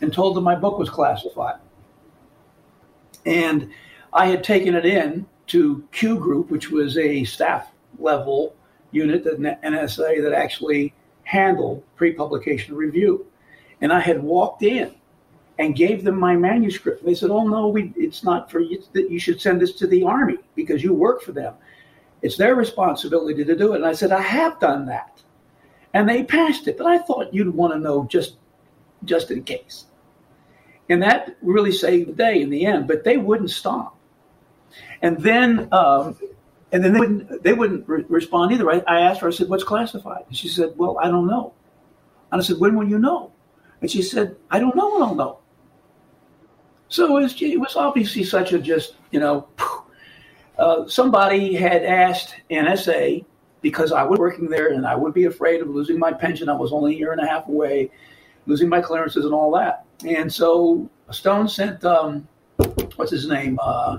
and told them my book was classified. And I had taken it in to Q Group, which was a staff level unit at NSA that actually handled pre publication review. And I had walked in and gave them my manuscript. They said, "Oh no, we, it's not for you. That you should send this to the army because you work for them. It's their responsibility to do it." And I said, "I have done that," and they passed it. But I thought you'd want to know just, just in case. And that really saved the day in the end. But they wouldn't stop. And then, um, and then they wouldn't they wouldn't re- respond either. I, I asked her. I said, "What's classified?" And she said, "Well, I don't know." And I said, "When will you know?" And she said, "I don't know when I'll know." So it was, it was obviously such a just, you know, uh, somebody had asked NSA because I was working there and I would be afraid of losing my pension. I was only a year and a half away, losing my clearances and all that. And so Stone sent, um, what's his name, uh,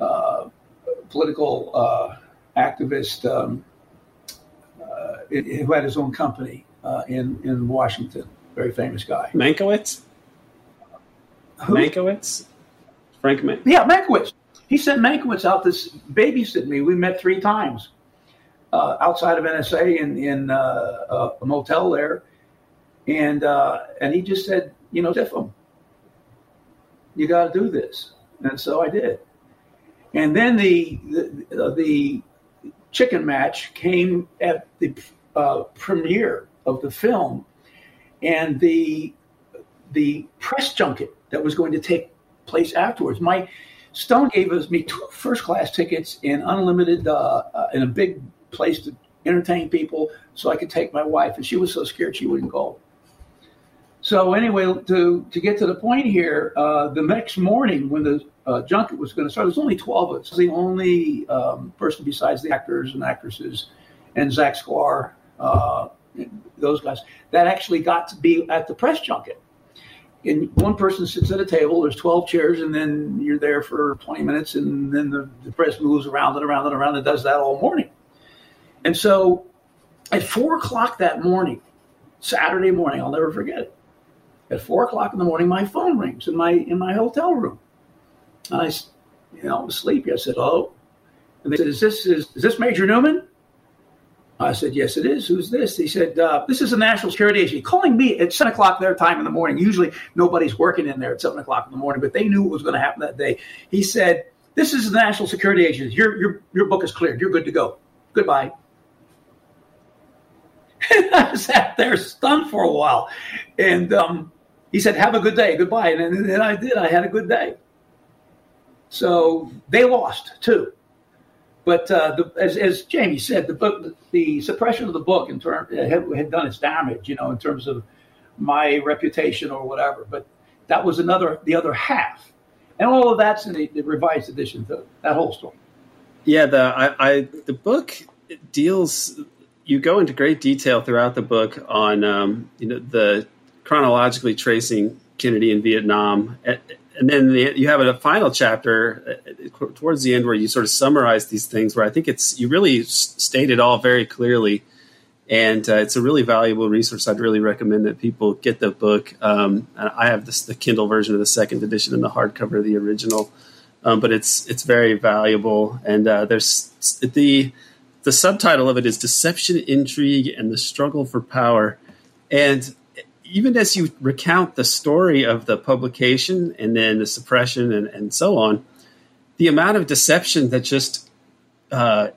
uh, political uh, activist um, uh, who had his own company uh, in, in Washington, very famous guy. Mankiewicz? Who? Mankiewicz? Frank Man- Yeah, Mankiewicz. He sent Mankiewicz out to babysit me. We met three times uh, outside of NSA in, in uh, a motel there. And uh, and he just said, you know, Tiffum, you got to do this. And so I did. And then the, the, the chicken match came at the uh, premiere of the film. And the the press junket that was going to take place afterwards. My Stone gave us me two first class tickets in unlimited uh, uh, in a big place to entertain people, so I could take my wife, and she was so scared she wouldn't go. So anyway, to to get to the point here, uh, the next morning when the uh, junket was going to start, there was only twelve of us. The only um, person besides the actors and actresses and Zach Sklar, uh, those guys, that actually got to be at the press junket and one person sits at a table. There's 12 chairs, and then you're there for 20 minutes, and then the, the press moves around and around and around and does that all morning. And so, at four o'clock that morning, Saturday morning, I'll never forget it. At four o'clock in the morning, my phone rings in my in my hotel room. And I, you know, sleepy. I said, "Oh," and they said, "Is this is, is this Major Newman?" I said, Yes, it is. Who's this? He said, uh, This is the National Security Agency calling me at 7 o'clock their time in the morning. Usually nobody's working in there at 7 o'clock in the morning, but they knew what was going to happen that day. He said, This is the National Security Agency. Your, your, your book is cleared. You're good to go. Goodbye. I sat there stunned for a while. And um, he said, Have a good day. Goodbye. And then I did. I had a good day. So they lost too. But uh, the, as, as, Jamie said, the book, the suppression of the book, in term, had, had, done its damage, you know, in terms of my reputation or whatever. But that was another, the other half, and all of that's in the, the revised edition. The, that whole story. Yeah, the I, I the book deals. You go into great detail throughout the book on um, you know the chronologically tracing Kennedy in Vietnam and then the, you have a final chapter uh, towards the end where you sort of summarize these things where i think it's you really state it all very clearly. And uh, it's a really valuable resource. I'd really recommend that people get the book. Um, i have this, the kindle version of the second edition and the hardcover of the original. Um, but it's it's very valuable. And uh, there's the the subtitle of it is deception intrigue and the struggle for power. And even as you recount the story of the publication and then the suppression and, and so on, the amount of deception that just uh,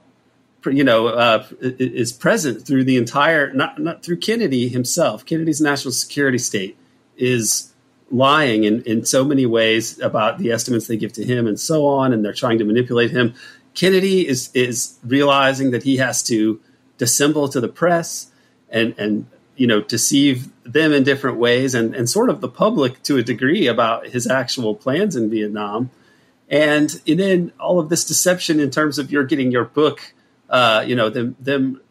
you know uh, is present through the entire not not through Kennedy himself. Kennedy's national security state is lying in, in so many ways about the estimates they give to him and so on, and they're trying to manipulate him. Kennedy is is realizing that he has to dissemble to the press and and you know deceive them in different ways and, and sort of the public to a degree about his actual plans in Vietnam. and and then all of this deception in terms of you're getting your book, uh, you know, them them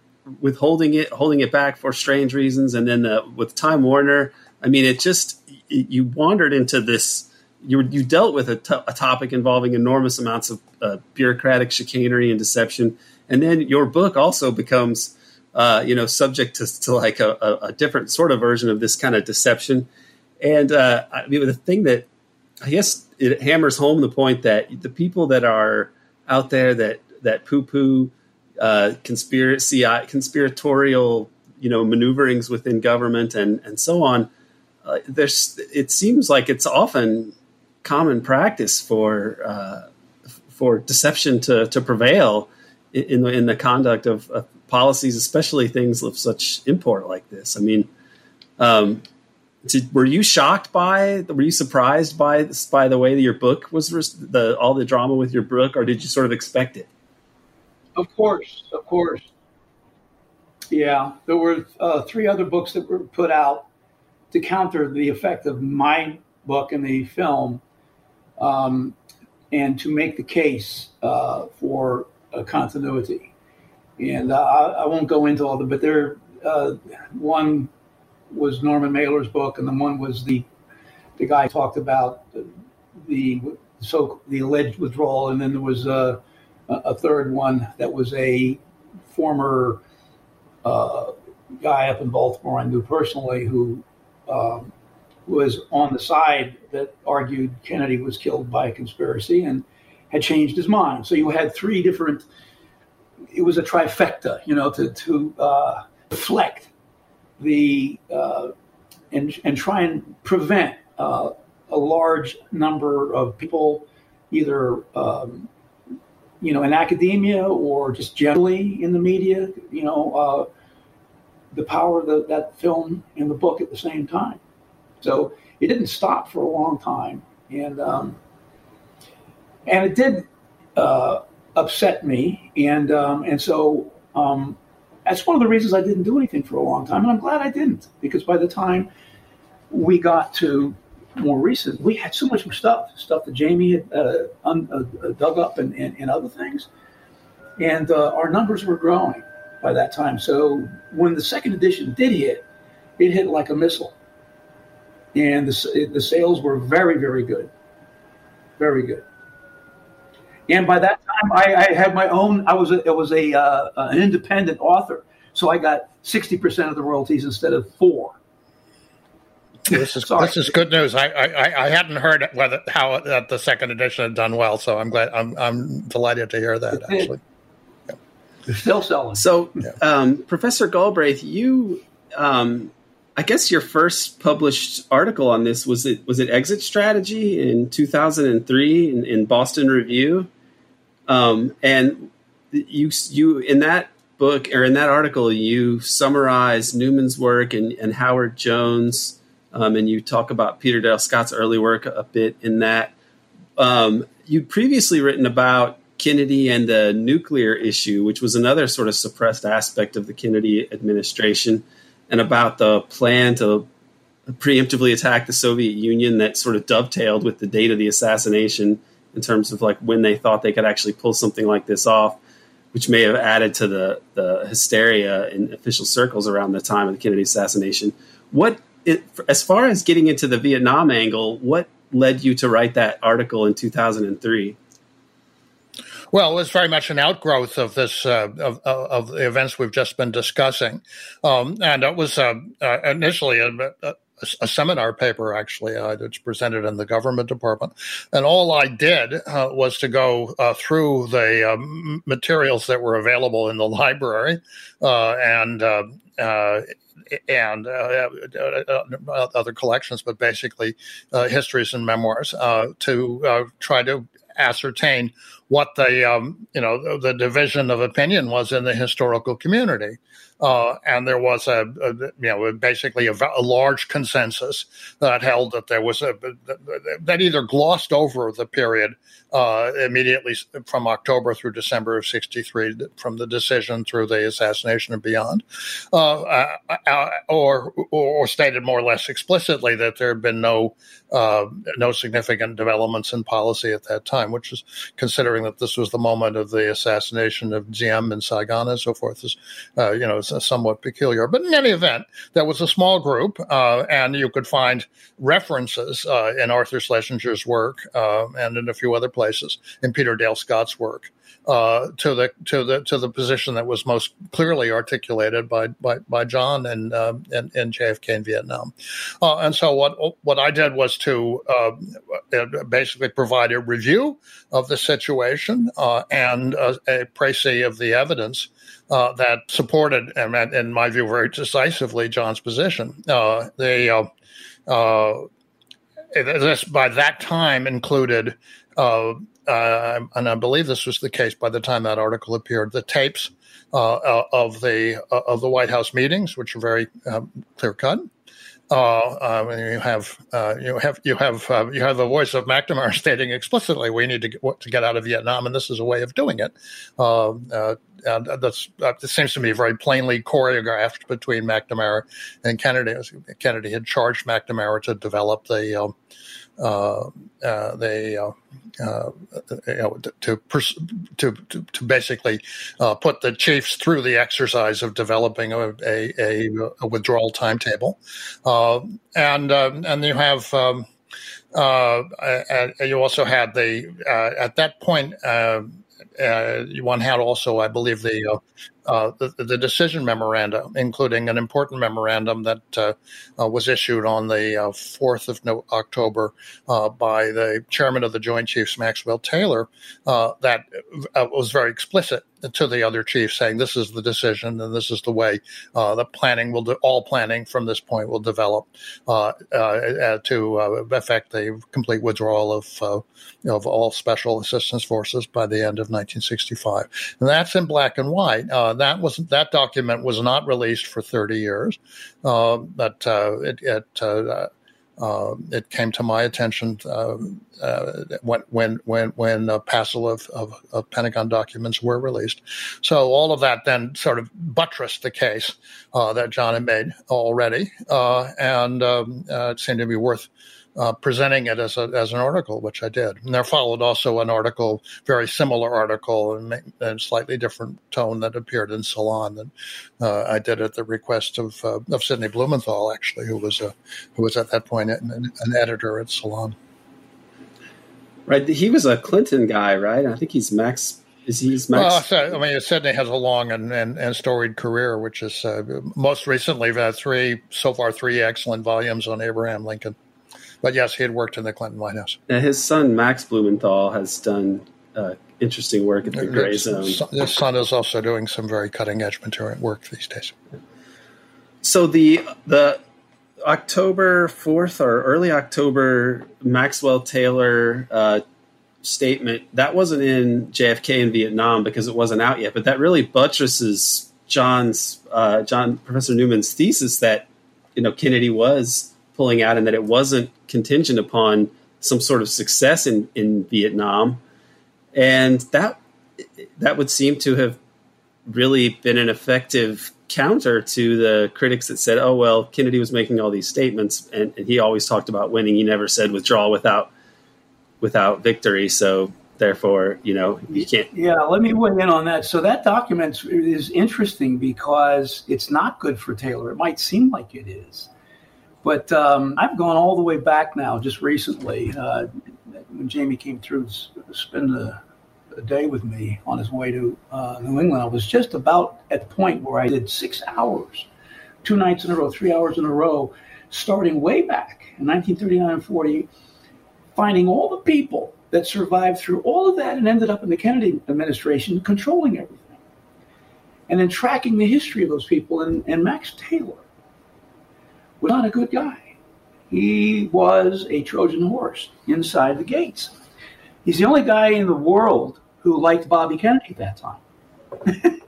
withholding it, holding it back for strange reasons, and then uh, with Time Warner, I mean, it just it, you wandered into this. You you dealt with a topic involving enormous amounts of uh, bureaucratic chicanery and deception, and then your book also becomes. Uh, you know, subject to, to like a, a, a, different sort of version of this kind of deception. And uh, I mean, the thing that I guess it hammers home the point that the people that are out there that that poo poo uh, conspiracy conspiratorial you know maneuverings within government and and so on. Uh, there's it seems like it's often common practice for uh, for deception to to prevail in the in the conduct of, of, policies, especially things of such import like this. I mean, um, did, were you shocked by? Were you surprised by by the way that your book was the all the drama with your book, or did you sort of expect it? Of course, of course. Yeah, there were uh, three other books that were put out to counter the effect of my book and the film, um, and to make the case uh, for a continuity. And uh, I, I, won't go into all them, but there, uh, one was Norman Mailer's book, and the one was the the guy talked about the, the so the alleged withdrawal, and then there was a, a third one that was a former uh, guy up in Baltimore I knew personally who um, was on the side that argued Kennedy was killed by a conspiracy and had changed his mind. So you had three different. It was a trifecta, you know, to to uh, deflect the uh, and and try and prevent uh, a large number of people, either um, you know in academia or just generally in the media, you know, uh, the power of the, that film and the book at the same time. So it didn't stop for a long time, and um, and it did uh, upset me, and um, and so um, that's one of the reasons I didn't do anything for a long time, and I'm glad I didn't because by the time we got to more recent, we had so much more stuff, stuff that Jamie had uh, un, uh, dug up and, and, and, other things, and uh, our numbers were growing by that time. So when the second edition did hit, it hit like a missile, and the the sales were very very good, very good. And by that time, I, I had my own. I was a, it was a uh, an independent author, so I got sixty percent of the royalties instead of four. This is this is good news. I, I, I hadn't heard whether how that the second edition had done well, so I'm glad. I'm I'm delighted to hear that. Actually, yeah. still selling. So, yeah. um, Professor Galbraith, you um, I guess your first published article on this was it was it Exit Strategy in 2003 in, in Boston Review, um, and you you in that book or in that article you summarize Newman's work and, and Howard Jones, um, and you talk about Peter Dale Scott's early work a bit in that. Um, you'd previously written about Kennedy and the nuclear issue, which was another sort of suppressed aspect of the Kennedy administration and about the plan to preemptively attack the Soviet Union that sort of dovetailed with the date of the assassination in terms of like when they thought they could actually pull something like this off, which may have added to the the hysteria in official circles around the time of the Kennedy assassination. What, it, as far as getting into the Vietnam angle, what led you to write that article in 2003? Well, it was very much an outgrowth of this uh, of, of, the events we've just been discussing, um, and it was uh, uh, initially a, a, a, seminar paper. Actually, uh, it's presented in the government department, and all I did uh, was to go uh, through the um, materials that were available in the library, and and uh, uh, other collections, but basically uh, histories and memoirs to try to ascertain what the um, you know the division of opinion was in the historical community. Uh, and there was a, a, you know basically a, a, large consensus that held that there was a that either glossed over the period uh, immediately from October through December of '63, from the decision through the assassination and beyond, uh, uh, uh, or, or stated more or less explicitly that there had been no uh, no significant developments in policy at that time, which is considering that this was the moment of the assassination of Diem in Saigon and so forth, is you know somewhat peculiar. But in any event, there was a small group, uh, and you could find references uh, in Arthur Schlesinger's work uh, and in a few other places in Peter Dale Scott's work uh, to the to the to the position that was most clearly articulated by by, by John and, uh, and, and JFK and Vietnam. Uh, and so what what I did was to uh, basically provide a review of the situation uh, and a, a précis of the evidence. Uh, that supported, and in my view, very decisively John's position. they this by that time included uh, uh, and I believe this was the case by the time that article appeared. The tapes uh, uh of the uh, of the White House meetings, which are very um, clear cut. Uh, you have you have you have you have the voice of McNamara stating explicitly, "We need to get, to get out of Vietnam," and this is a way of doing it. and that's that seems to me very plainly choreographed between McNamara and Kennedy. Kennedy had charged McNamara to develop the um, uh, uh, they uh, you know, to, to, to, to basically put the chiefs through the exercise of developing a, a, a withdrawal timetable, and and you have. Um, you also had the at that point uh, one had also, I believe, the, uh, uh, the, the decision memoranda, including an important memorandum that uh, uh, was issued on the fourth of no- October by the chairman of the Joint Chiefs, Maxwell Taylor, that was very explicit to the other chief saying this is the decision and this is the way uh, the planning will do. All planning from this point will develop uh, uh, to affect the complete withdrawal of of all special assistance forces by the end of 1965. And that's in black and white. Uh, that was that document was not released for 30 years, uh, but uh, it it, uh, uh, it came to my attention uh, when when when when a passel of, of, of, Pentagon documents were released. So all of that then sort of buttressed the case that John had made already, and um, it seemed to be worth uh, presenting it as, a, as an article, which I did. And there followed also an article, very similar article, in a slightly different tone that appeared in Salon. And uh, I did at the request of uh, of Sidney Blumenthal, actually, who was a who was at that point an, an editor at Salon. Right, he was a Clinton guy, right? I think he's Max is he Max? Well, I mean, Sidney has a long and, and, and storied career, which is uh, most recently had three, so far, three excellent volumes on Abraham Lincoln. But yes, he had worked in the Clinton White House. Now, his son Max Blumenthal has done uh, interesting work at the Gray Zone. His son is also doing some very cutting edge material work these days. So the the October fourth or early October Maxwell Taylor uh, statement that wasn't in JFK and Vietnam because it wasn't out yet, but that really buttresses John's uh, John Professor Newman's thesis that you know Kennedy was pulling out and that it wasn't contingent upon some sort of success in, in Vietnam. And that that would seem to have really been an effective counter to the critics that said, oh, well, Kennedy was making all these statements and, and he always talked about winning. He never said withdrawal without without victory. So therefore, you know, you can't. Yeah, let me weigh in on that. So that document is interesting because it's not good for Taylor. It might seem like it is. But um, I've gone all the way back now, just recently, uh, when Jamie came through to spend a, day with me on his way to uh, New England. I was just about at the point where I did six hours, two nights in a row, three hours in a row, starting way back in 1939 and 40, finding all the people that survived through all of that and ended up in the Kennedy administration controlling everything. And then tracking the history of those people. And, and Max Taylor was not a good guy. He was a Trojan horse inside the gates. He's the only guy in the world who liked Bobby Kennedy at that time.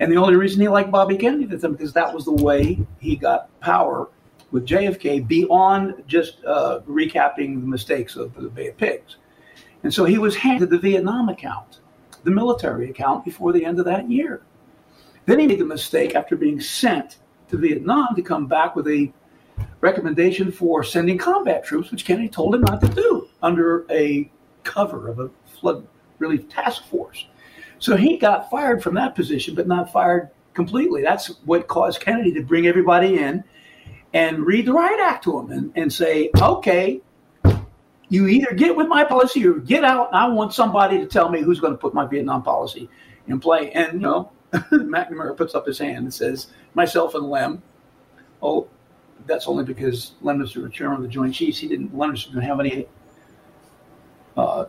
and the only reason he liked Bobby Kennedy at that time because that was the way he got power with JFK beyond just uh, recapping the mistakes of the Bay of Pigs. And so he was handed the Vietnam account, the military account, before the end of that year. Then he made the mistake after being sent to Vietnam to come back with a recommendation for sending combat troops, which Kennedy told him not to do under a cover of a flood relief task force. So he got fired from that position, but not fired completely. That's what caused Kennedy to bring everybody in and read the riot act to them and, and say, okay, you either get with my policy or get out. I want somebody to tell me who's going to put my Vietnam policy in play. And, you know, McNamara puts up his hand and says, myself and Lem. Oh, that's only because Lem was the chairman of the Joint Chiefs. He didn't, Lem didn't have any uh,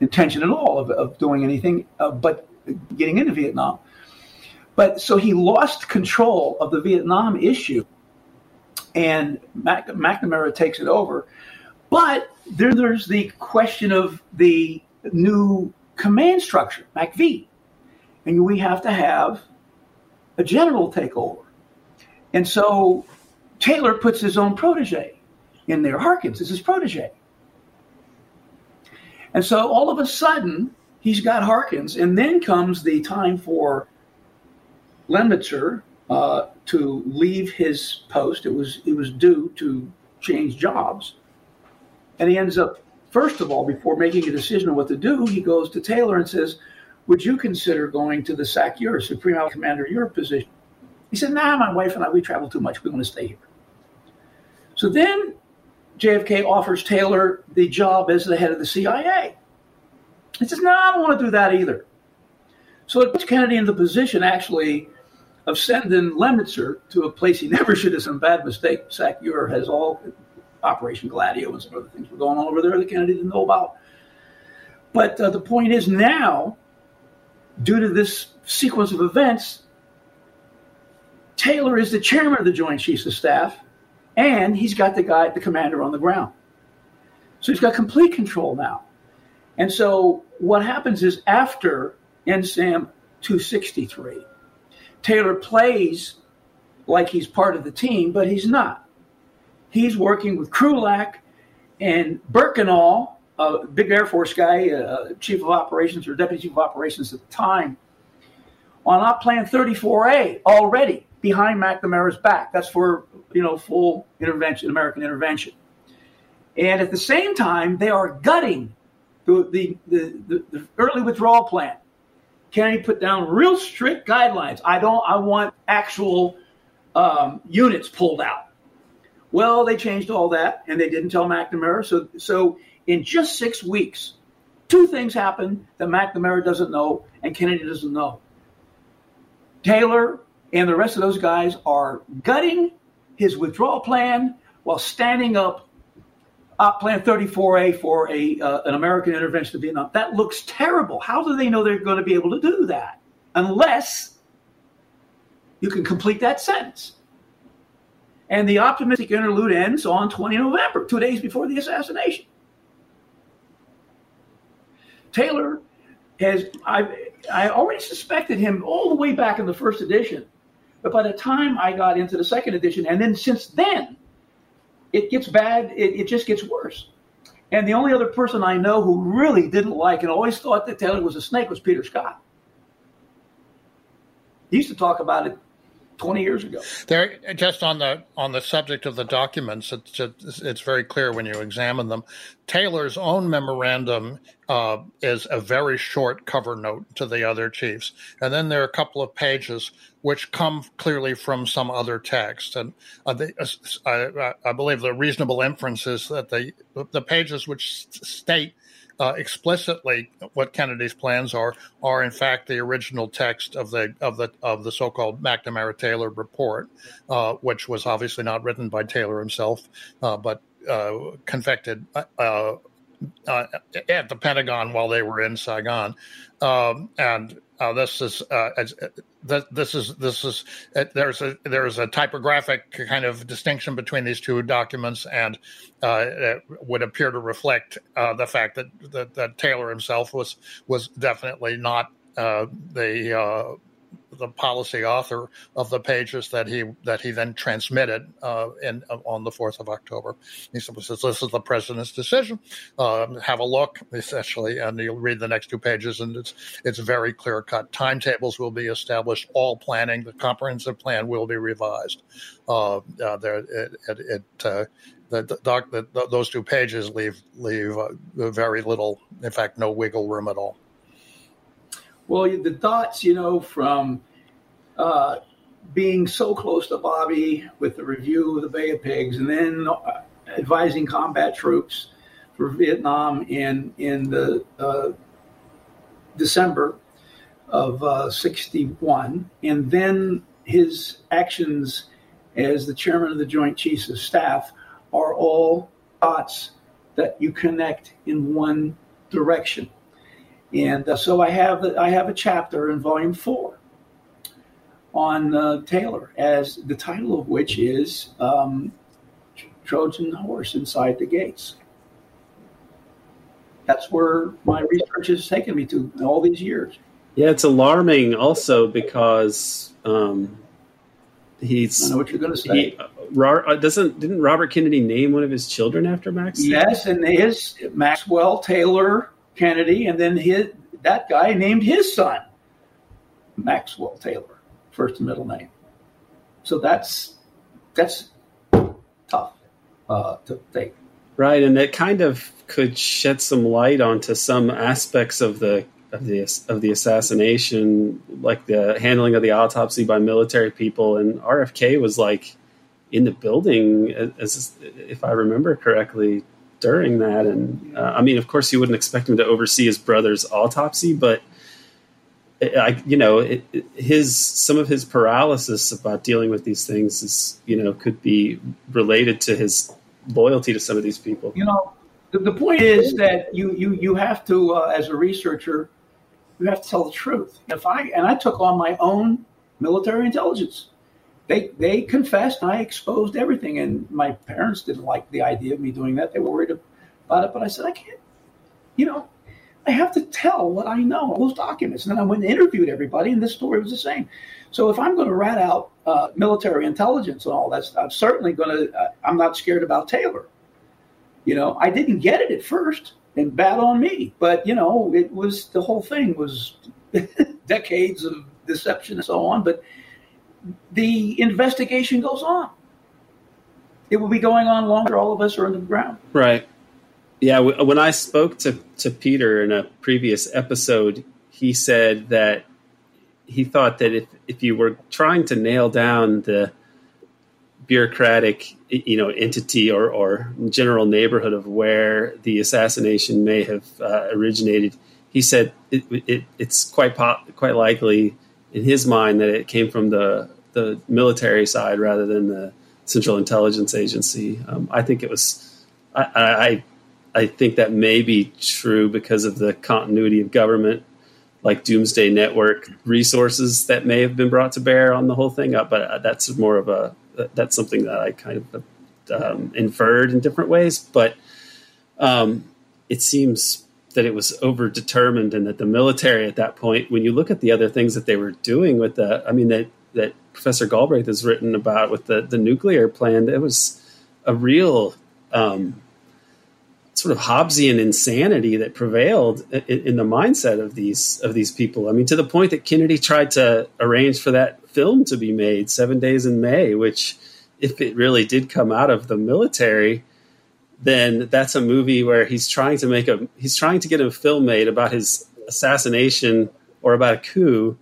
intention at all of, of doing anything uh, but getting into Vietnam. But so he lost control of the Vietnam issue and Mac- McNamara takes it over. But there, there's the question of the new command structure, MACV. And we have to have a general take over. And so Taylor puts his own protege in there. Harkins is his protege. And so all of a sudden, he's got Harkins. And then comes the time for Lemnitzer uh, to leave his post. It was it was due to change jobs, and he ends up first of all before making a decision on what to do, he goes to Taylor and says, "Would you consider going to the SACEUR, Supreme Allied Commander Europe position?" He said, "Nah, my wife and I we travel too much. We want to stay here." So then JFK offers Taylor the job as the head of the CIA. He says, "No, I don't want to do that either." So it puts Kennedy in the position actually of sending Lemnitzer to a place he never should have. Some bad mistake. SACEUR has all Operation Gladio and some other things were going on over there that Kennedy didn't know about. But uh, the point is now, due to this sequence of events, Taylor is the chairman of the Joint Chiefs of Staff, and he's got the guy, the commander on the ground. So he's got complete control now. And so what happens is after NSAM 263, Taylor plays like he's part of the team, but he's not. He's working with Krulak and Burchinal, a big Air Force guy, uh, chief of operations or deputy chief of operations at the time, on Op Plan 34A already behind McNamara's back. That's for you know full intervention, American intervention. And at the same time, they are gutting the, the, the, the early withdrawal plan. Kennedy put down real strict guidelines. I don't. I want actual um, units pulled out. Well, they changed all that, and they didn't tell McNamara. So, so in just six weeks, two things happened that McNamara doesn't know and Kennedy doesn't know. Taylor and the rest of those guys are gutting his withdrawal plan while standing up uh, Plan 34A for a uh, an American intervention in Vietnam. That looks terrible. How do they know they're going to be able to do that unless you can complete that sentence? And the optimistic interlude ends on 20 November, two days before the assassination. Taylor has I I already suspected him all the way back in the first edition, but by the time I got into the second edition, and then since then it gets bad, it, it just gets worse. And the only other person I know who really didn't like and always thought that Taylor was a snake was Peter Scott. He used to talk about it 20 years ago. There, just on the on the subject of the documents, it's it's very clear when you examine them. Taylor's own memorandum uh, is a very short cover note to the other chiefs, and then there are a couple of pages which come clearly from some other text. And uh, they, uh, I, I, believe the reasonable inference is that the the pages which state uh, explicitly what Kennedy's plans are are in fact the original text of the of the of the so-called McNamara Taylor report, uh, which was obviously not written by Taylor himself, uh, but uh, confected uh, uh, at the Pentagon while they were in Saigon, um, and uh, this is uh, uh this is this is uh, there's a there's a typographic kind of distinction between these two documents, and uh, would appear to reflect the fact that, that, that Taylor himself was was definitely not the the policy author of the pages that he that he then transmitted uh, in on the fourth of October. He simply says, "This is the president's decision. Uh, have a look." Essentially, and you'll read the next two pages, and it's it's very clear cut. Timetables will be established. All planning, the comprehensive plan, will be revised. Uh, uh there, it, it, it uh, the, the, doc, the, those two pages leave leave uh, very little, in fact, no wiggle room at all. Well, the thoughts, you know, from uh, being so close to Bobby with the review of the Bay of Pigs, and then uh, advising combat troops for Vietnam in in the uh, December of '61, uh, and then his actions as the chairman of the Joint Chiefs of Staff are all thoughts that you connect in one direction. And uh, so I have I have a chapter in volume four on uh, Taylor, as the title of which is um, Trojan Horse Inside the Gates. That's where my research has taken me to all these years. Yeah, it's alarming also because um, he's. I know what you're going to say. He, uh, doesn't didn't Robert Kennedy name one of his children after Max? Yes, and his Maxwell Taylor Kennedy, and then his that guy named his son Maxwell Taylor, first and middle name. So that's that's tough uh, to take. Right, and it kind of could shed some light onto some aspects of the of the of the assassination, like the handling of the autopsy by military people. And RFK was like in the building, as if I remember correctly, during that. And uh, I mean, of course, you wouldn't expect him to oversee his brother's autopsy, but I, you know, it, it, his some of his paralysis about dealing with these things is, you know, could be related to his loyalty to some of these people. You know, the, the point is that you you you have to, uh, as a researcher, you have to tell the truth. If I and I took on my own military intelligence they they confessed. I exposed everything, and my parents didn't like the idea of me doing that. They were worried about it, but I said I can't. You know, I have to tell what I know, all those documents. And then I went and interviewed everybody, and this story was the same. So if I'm going to rat out uh, military intelligence and all that, I'm certainly going to. Uh, I'm not scared about Taylor. You know, I didn't get it at first, and bad on me. But you know, it was the whole thing was decades of deception and so on. But the investigation goes on. It will be going on longer. All of us are underground. Right. Yeah. When I spoke to, to Peter in a previous episode, he said that he thought that if, if you were trying to nail down the bureaucratic you know entity or, or general neighborhood of where the assassination may have uh, originated he said it, it, it's quite pop, quite likely in his mind that it came from the the military side rather than the Central Intelligence Agency. Um, I think it was. I, I I think that may be true because of the continuity of government, like Doomsday Network resources that may have been brought to bear on the whole thing. Uh, but uh, that's more of a that's something that I kind of um, inferred in different ways. But um, it seems that it was over determined and that the military at that point, when you look at the other things that they were doing with the, I mean, that, that Professor Galbraith has written about with the, the nuclear plan, it was a real um, sort of Hobbesian insanity that prevailed in, in, the mindset of these of these people. I mean, to the point that Kennedy tried to arrange for that film to be made, Seven Days in May, which, if it really did come out of the military, then that's a movie where he's trying to make a he's trying to get a film made about his assassination or about a coup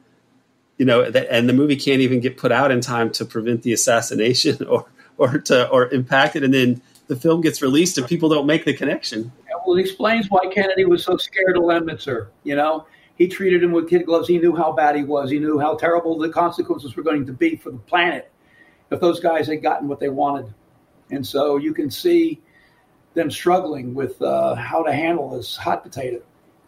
you know that, and the movie can't even get put out in time to prevent the assassination or or to or impact it. And then the film gets released and people don't make the connection. Well it explains why kennedy was so scared of lemnitzer you know he treated him with kid gloves. He knew how bad he was. He knew how terrible the consequences were going to be for the planet if those guys had gotten what they wanted. And so you can see them struggling with uh, how to handle this hot potato.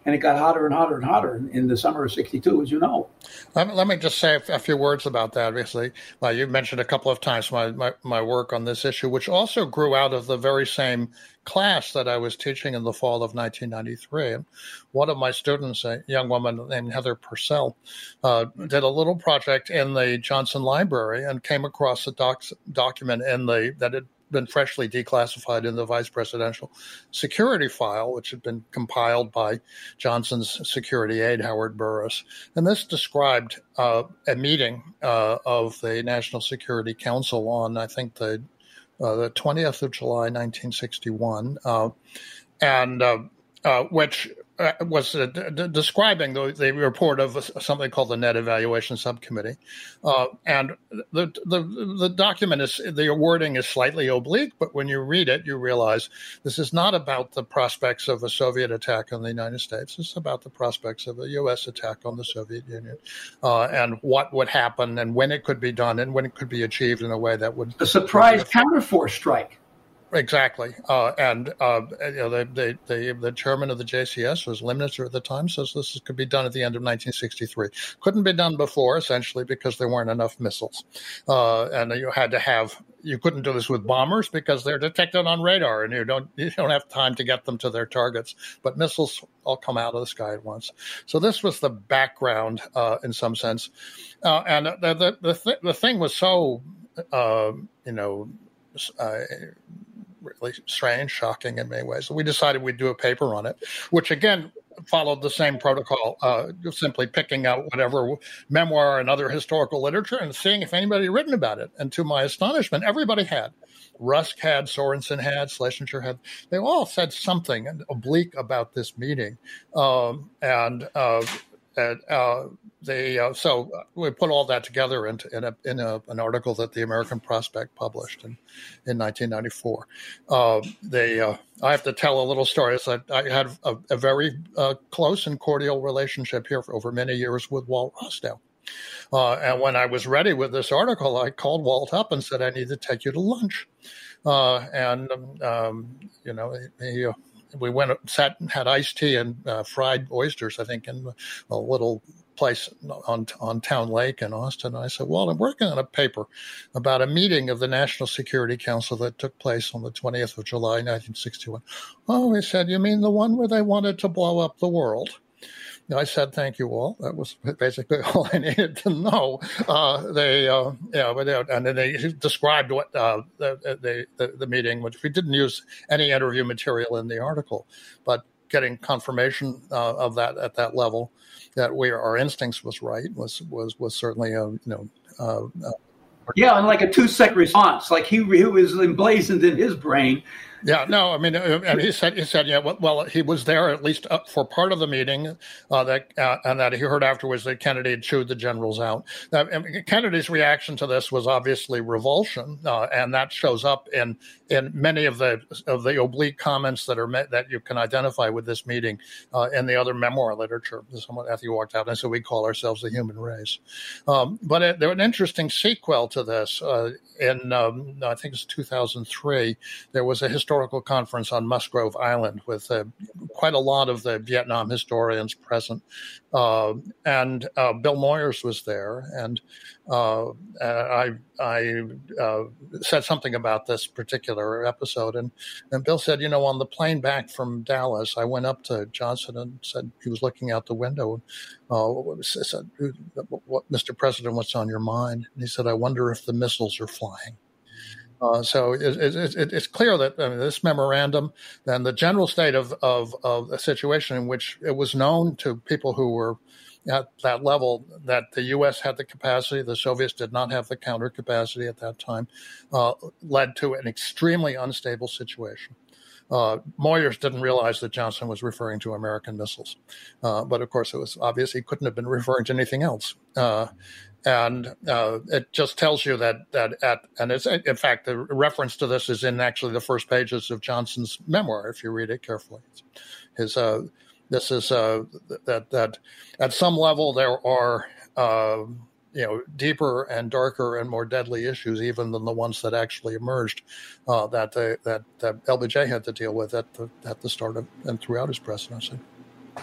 and it got hotter and hotter and hotter in, the summer of 62, as you know. Let me, let me just say a, few words about that. Obviously, well, you mentioned a couple of times my, my, my work on this issue, which also grew out of the very same class that I was teaching in the fall of 1993. And one of my students, a young woman named Heather Purcell, uh, did a little project in the Johnson Library and came across a doc- document in the that had been freshly declassified in the vice presidential security file, which had been compiled by Johnson's security aide, Howard Burris. And this described uh, a meeting uh, of the National Security Council on, I think, the uh, the 20th of July, 1961, uh, and uh, uh, which was uh, d- describing the, the, report of something called the Net Evaluation Subcommittee, uh, and the, the the document is the wording is slightly oblique, but when you read it, you realize this is not about the prospects of a Soviet attack on the United States. It's about the prospects of a U.S. attack on the Soviet Union, uh, and what would happen, and when it could be done, and when it could be achieved in a way that would a surprise counterforce strike. Exactly, uh, and uh, you know, the, the, the chairman of the JCS was Lemnitzer at the time, says this could be done at the end of 1963. Couldn't be done before, essentially, because there weren't enough missiles, uh, and you had to have. You couldn't do this with bombers because they're detected on radar, and you don't you don't have time to get them to their targets. But missiles all come out of the sky at once. So this was the background, uh, in some sense, uh, and the the the, th- the thing was so uh, you know. Really strange, shocking in many ways. So we decided we'd do a paper on it, which again followed the same protocol, uh, simply picking out whatever memoir and other historical literature and seeing if anybody had written about it. And to my astonishment, everybody had. Rusk had, Sorensen had, Schlesinger had. They all said something oblique about this meeting. Um, and uh, and uh, they uh, so we put all that together in, a, in a, an article that the American Prospect published in in 1994. Uh, they uh, I have to tell a little story. I, I had a, a very uh, close and cordial relationship here for over many years with Walt Rostow. Uh, and when I was ready with this article, I called Walt up and said, I need to take you to lunch. and, um, you know, he, we went sat and had iced tea and uh, fried oysters. I think in a little place on on Town Lake in Austin. And I said, "Well, I'm working on a paper about a meeting of the National Security Council that took place on the 20th of July, 1961." Oh, he said, "You mean the one where they wanted to blow up the world?" I said, "Thank you all." That was basically all I needed to know. Uh, they, uh, yeah, but and then they described what uh, the, the, the meeting, which we didn't use any interview material in the article, but getting confirmation uh, of that at that level, that we our instincts was right was was was certainly a you know. Uh, uh, yeah, and like a two second response, like he, he was emblazoned in his brain yeah, no, I mean, uh, he said he said yeah. Well, he was there at least for part of the meeting uh, that uh, and that he heard afterwards that Kennedy had chewed the generals out. Now, Kennedy's reaction to this was obviously revulsion, uh, and that shows up in in many of the of the oblique comments that are met, that you can identify with this meeting uh, in the other memoir literature. Someone after you walked out and said we call ourselves the human race. Um, but it, there was an interesting sequel to this. Uh, in um, I think it's 2003, there was a historical conference on Musgrove Island with uh, quite a lot of the Vietnam historians present, uh, and uh, Bill Moyers was there, and uh, I I uh, said something about this particular episode, and and Bill said, you know, on the plane back from Dallas, I went up to Johnson and said he was looking out the window. Uh, said, "What, Mr. President, what's on your mind?" And he said, "I wonder if the missiles are flying." Uh, so it, it, it, it's clear that I mean, this memorandum and the general state of, of, of a situation in which it was known to people who were at that level that the U.S. had the capacity, the Soviets did not have the counter capacity at that time, uh, led to an extremely unstable situation. Uh, Moyers didn't realize that Johnson was referring to American missiles, uh, but of course it was obvious he couldn't have been referring to anything else. Uh, and uh, it just tells you that that at and it's in fact the reference to this is in actually the first pages of Johnson's memoir if you read it carefully. His uh, this is uh, that that at some level there are uh, you know deeper and darker and more deadly issues even than the ones that actually emerged uh, that, that that LBJ had to deal with at the at the start of and throughout his presidency.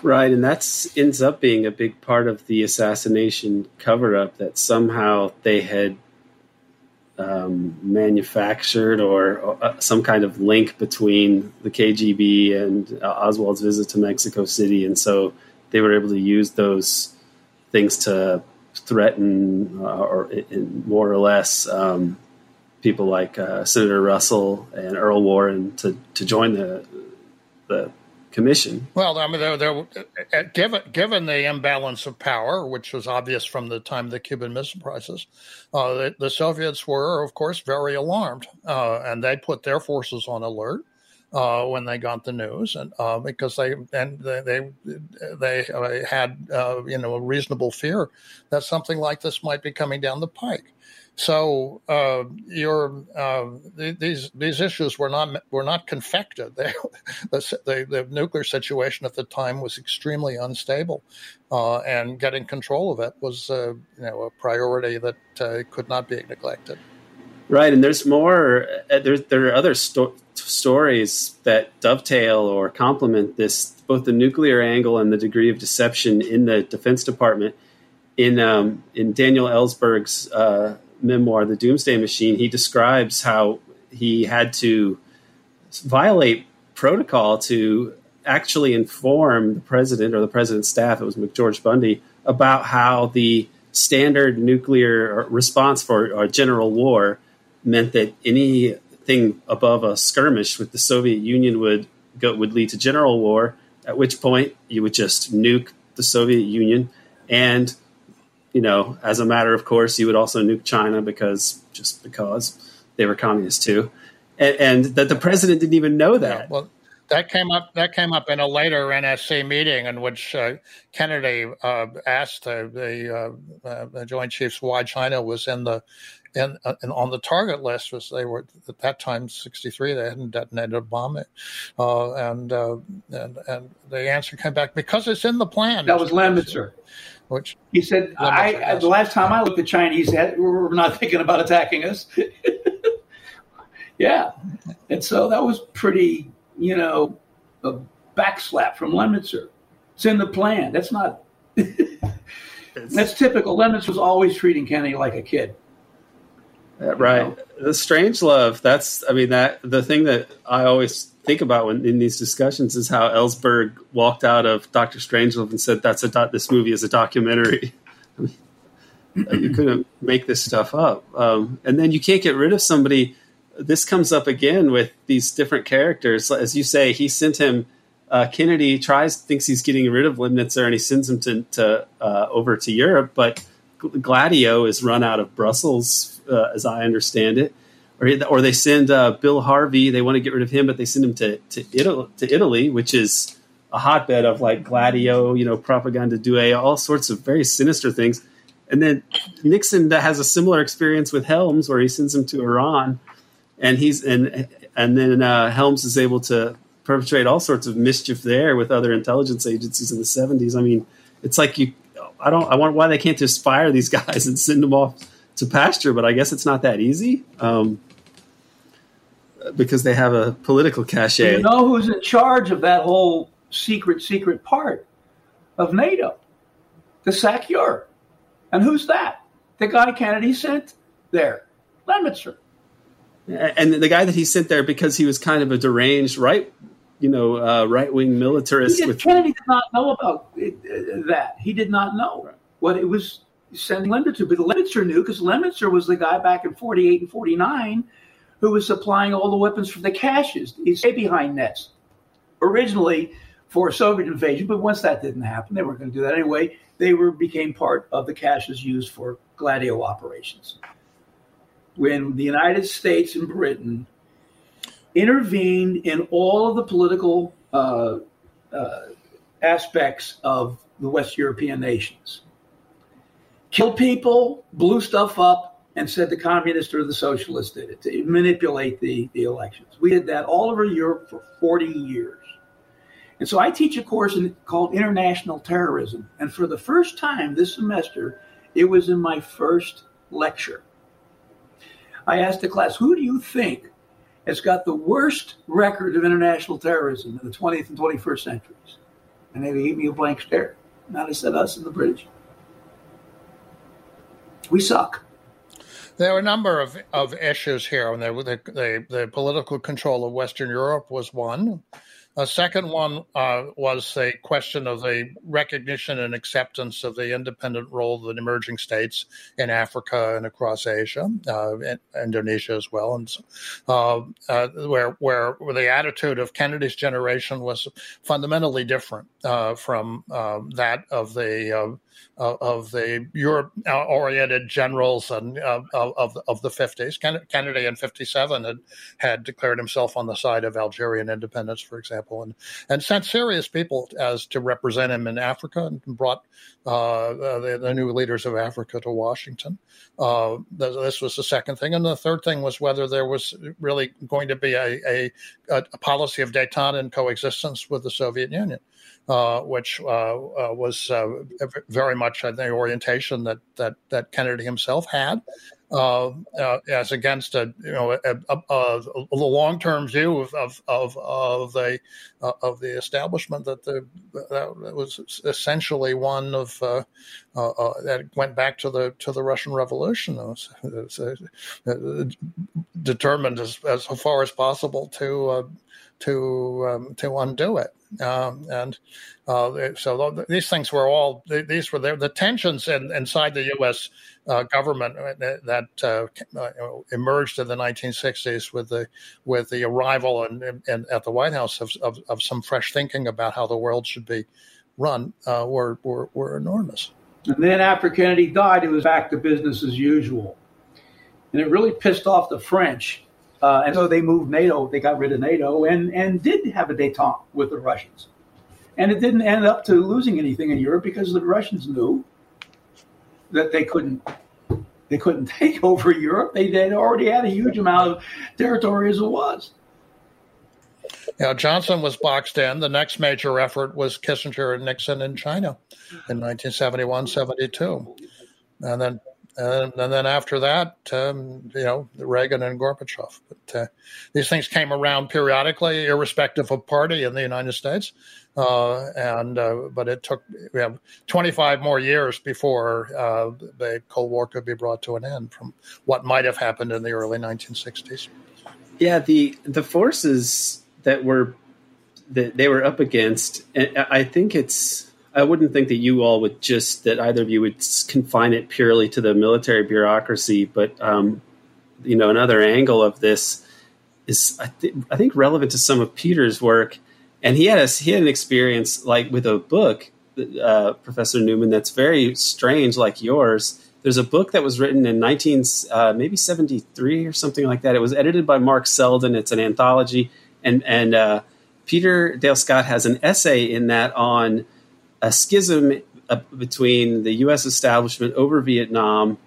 Right, and that ends up being a big part of the assassination cover up that somehow they had um, manufactured or, or uh, some kind of link between the KGB and uh, Oswald's visit to Mexico City, and so they were able to use those things to threaten uh, or more or less um, people like uh, Senator Russell and Earl Warren to, to join the the commission. Well, I mean, they're, they're, uh, given given the imbalance of power, which was obvious from the time of the Cuban Missile Crisis, uh, the, the, Soviets were, of course, very alarmed, uh, and they put their forces on alert. Uh, when they got the news, and uh, because they and they they, they uh, had you know a reasonable fear that something like this might be coming down the pike. So uh, your uh, these these issues were not were not confected. They, the, the, the, nuclear situation at the time was extremely unstable, uh, and getting control of it was uh, you know a priority that uh, could not be neglected. Right, and there's more. Uh, there are other sto- stories that dovetail or complement this, both the nuclear angle and the degree of deception in the Defense Department. In um, in Daniel Ellsberg's memoir, The Doomsday Machine, he describes how he had to violate protocol to actually inform the president or the president's staff, it was McGeorge Bundy, about how the standard nuclear response for a general war meant that anything above a skirmish with the Soviet Union would go, would lead to general war. At which point you would just nuke the Soviet Union, and you know, as a matter of course, you would also nuke China because just because they were communists too, and, and that the president didn't even know that. Yeah, well, that came up. That came up in a later NSC meeting in which uh, Kennedy uh, asked the, the, uh, the, Joint Chiefs why China was in the in, uh, in, on the target list. Was they were at that time sixty three. They hadn't detonated a bomb, uh, and, uh, and and the answer came back because it's in the plan. That was Lemnitzer. Which he said, I, uh, the last time I looked, the Chinese had, were not thinking about attacking us. yeah, and so that was pretty, you know, a backslap from Lemnitzer. It's in the plan. That's not. that's typical. Lemnitzer was always treating Kennedy like a kid. right. Know? The Strangelove. That's. I mean that the thing that I always think about when in these discussions is how Ellsberg walked out of Doctor Strangelove and said that's a this movie is a documentary. You couldn't make this stuff up, um, and then you can't get rid of somebody. This comes up again with these different characters, as you say. He sent him. Uh, Kennedy tries thinks he's getting rid of Lemnitzer and he sends him to, to uh, over to Europe, but Gladio is run out of Brussels, uh, as I understand it or or they send uh, Bill Harvey. They want to get rid of him, but they send him to to Italy, to Italy, which is a hotbed of like Gladio, you know, propaganda due, all sorts of very sinister things. And then Nixon has a similar experience with Helms, where he sends him to Iran, and he's and and then uh, Helms is able to perpetrate all sorts of mischief there with other intelligence agencies in the seventies. I mean, it's like you. I don't. I want why they can't just fire these guys and send them off to pasture, but I guess it's not that easy. Um, because they have a political cachet. You know who's in charge of that whole secret, secret part of NATO? The SACEUR. And who's that? The guy Kennedy sent there, Lemnitzer. And the guy that he sent there because he was kind of a deranged right, you know, uh, right wing militarist. Did, with, Kennedy did not know about it, uh, that. He did not know right. what it was sending Lemnitzer. But Lemnitzer knew because Lemnitzer was the guy back in 48 and 49 who was supplying all the weapons for the caches. He stayed behind nets originally for a Soviet invasion, but once that didn't happen, they weren't going to do that anyway. They were became part of the caches used for Gladio operations. When the United States and Britain intervened in all of the political uh, uh, aspects of the West European nations, killed people, blew stuff up, and said the communists or the socialists did it to manipulate the, the elections. We did that all over Europe for 40 years. And so I teach a course in, called International Terrorism. And for the first time this semester, it was in my first lecture. I asked the class, who do you think has got the worst record of international terrorism in the 20th and 21st centuries? And they gave me a blank stare. Now they said us and the British. We suck. There were a number of, of issues here. And the, the, the political control of Western Europe was one. A second one uh, was a question of the recognition and acceptance of the independent role of the emerging states in Africa and across Asia, uh, Indonesia as well, and uh, uh, where, where where the attitude of Kennedy's generation was fundamentally different uh, from um, that of the of the Europe-oriented generals and of, of, of the 50s. Kennedy in 57 had, had declared himself on the side of Algerian independence, for example, and, and sent serious people as to represent him in Africa and brought uh, the, the, new leaders of Africa to Washington. Uh, this was the second thing. And the third thing was whether there was really going to be a, a, a policy of detente and coexistence with the Soviet Union uh, which uh, uh, was uh, very much the orientation that, that, that Kennedy himself had. Uh, uh, as against a you know a long term view of of of, of the uh, of the establishment that the that was essentially one of that went back to the to the Russian Revolution. It was, it was determined as as far as possible to to um, to undo it. Um, and uh, so these things were all these were the, the tensions in, inside the U.S. Uh, government uh, that uh, uh emerged in the 1960s with the with the arrival and, and at the White House of, of, of, some fresh thinking about how the world should be run uh, were, were were enormous. And then after Kennedy died, it was back to business as usual, and it really pissed off the French uh, and so they moved NATO, they got rid of NATO and, and did have a detente with the Russians. And it didn't end up to losing anything in Europe because the Russians knew that they couldn't they couldn't take over Europe. They had already had a huge amount of territory as it was. Now, Johnson was boxed in. The next major effort was Kissinger and Nixon in China in 1971 72. And then and, and then after that, um, you know, Reagan and Gorbachev. But uh, these things came around periodically, irrespective of party in the United States. Uh, and uh, but it took we have 25 more years before uh, the Cold War could be brought to an end from what might have happened in the early 1960s. Yeah, the the forces that were that they were up against, I think it's I wouldn't think that you all would just that either of you would confine it purely to the military bureaucracy, but um, you know another angle of this is I, th- I, think relevant to some of Peter's work, and he had a, he had an experience like with a book, uh, Professor Newman, that's very strange, like yours. There's a book that was written in 19 uh, maybe 73 or something like that. It was edited by Mark Selden. It's an anthology, and and uh, Peter Dale Scott has an essay in that on a schism uh, between the U.S. establishment over Vietnam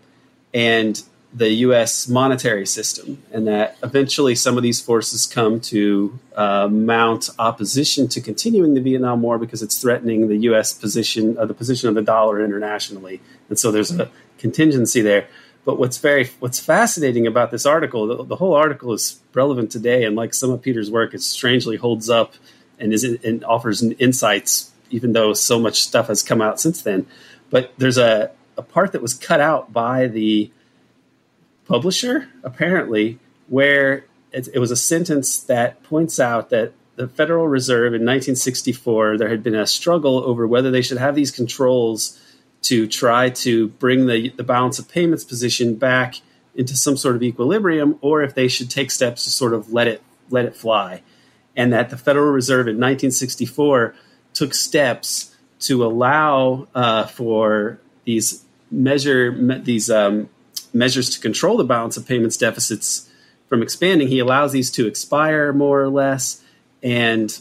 and the U.S. monetary system, and that eventually some of these forces come to uh, mount opposition to continuing the Vietnam War because it's threatening the U.S. position, uh, the position of the dollar internationally, and so there's a contingency there. But what's very what's fascinating about this article, the, the whole article is relevant today, and like some of Peter's work, it strangely holds up and is and offers insights even though so much stuff has come out since then. But there's a, a part that was cut out by the publisher, apparently, where it, it was a sentence that points out that the Federal Reserve in 1964, there had been a struggle over whether they should have these controls to try to bring the, the balance of payments position back into some sort of equilibrium, or if they should take steps to sort of let it let it fly. And that the Federal Reserve in 1964 took steps to allow uh, for these measure me, these um, measures to control the balance of payments deficits from expanding. He allows these to expire more or less, and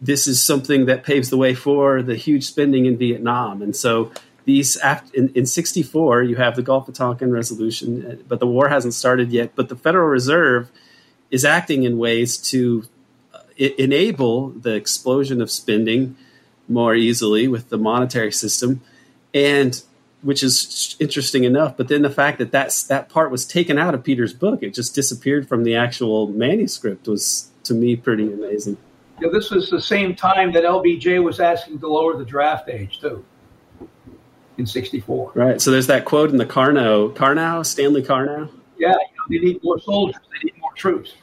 this is something that paves the way for the huge spending in Vietnam. And so these in, in 64 you have the gulf of tonkin resolution but the war hasn't started yet but the federal reserve is acting in ways to enable the explosion of spending more easily with the monetary system, and which is interesting enough. But then the fact that that's, that part was taken out of Peter's book, it just disappeared from the actual manuscript, was to me pretty amazing. Yeah, this was the same time that LBJ was asking to lower the draft age too. In '64. Right. So there's that quote in the Karnow, Karnow, Stanley Karnow. Yeah, you know, they need more soldiers. They need more troops.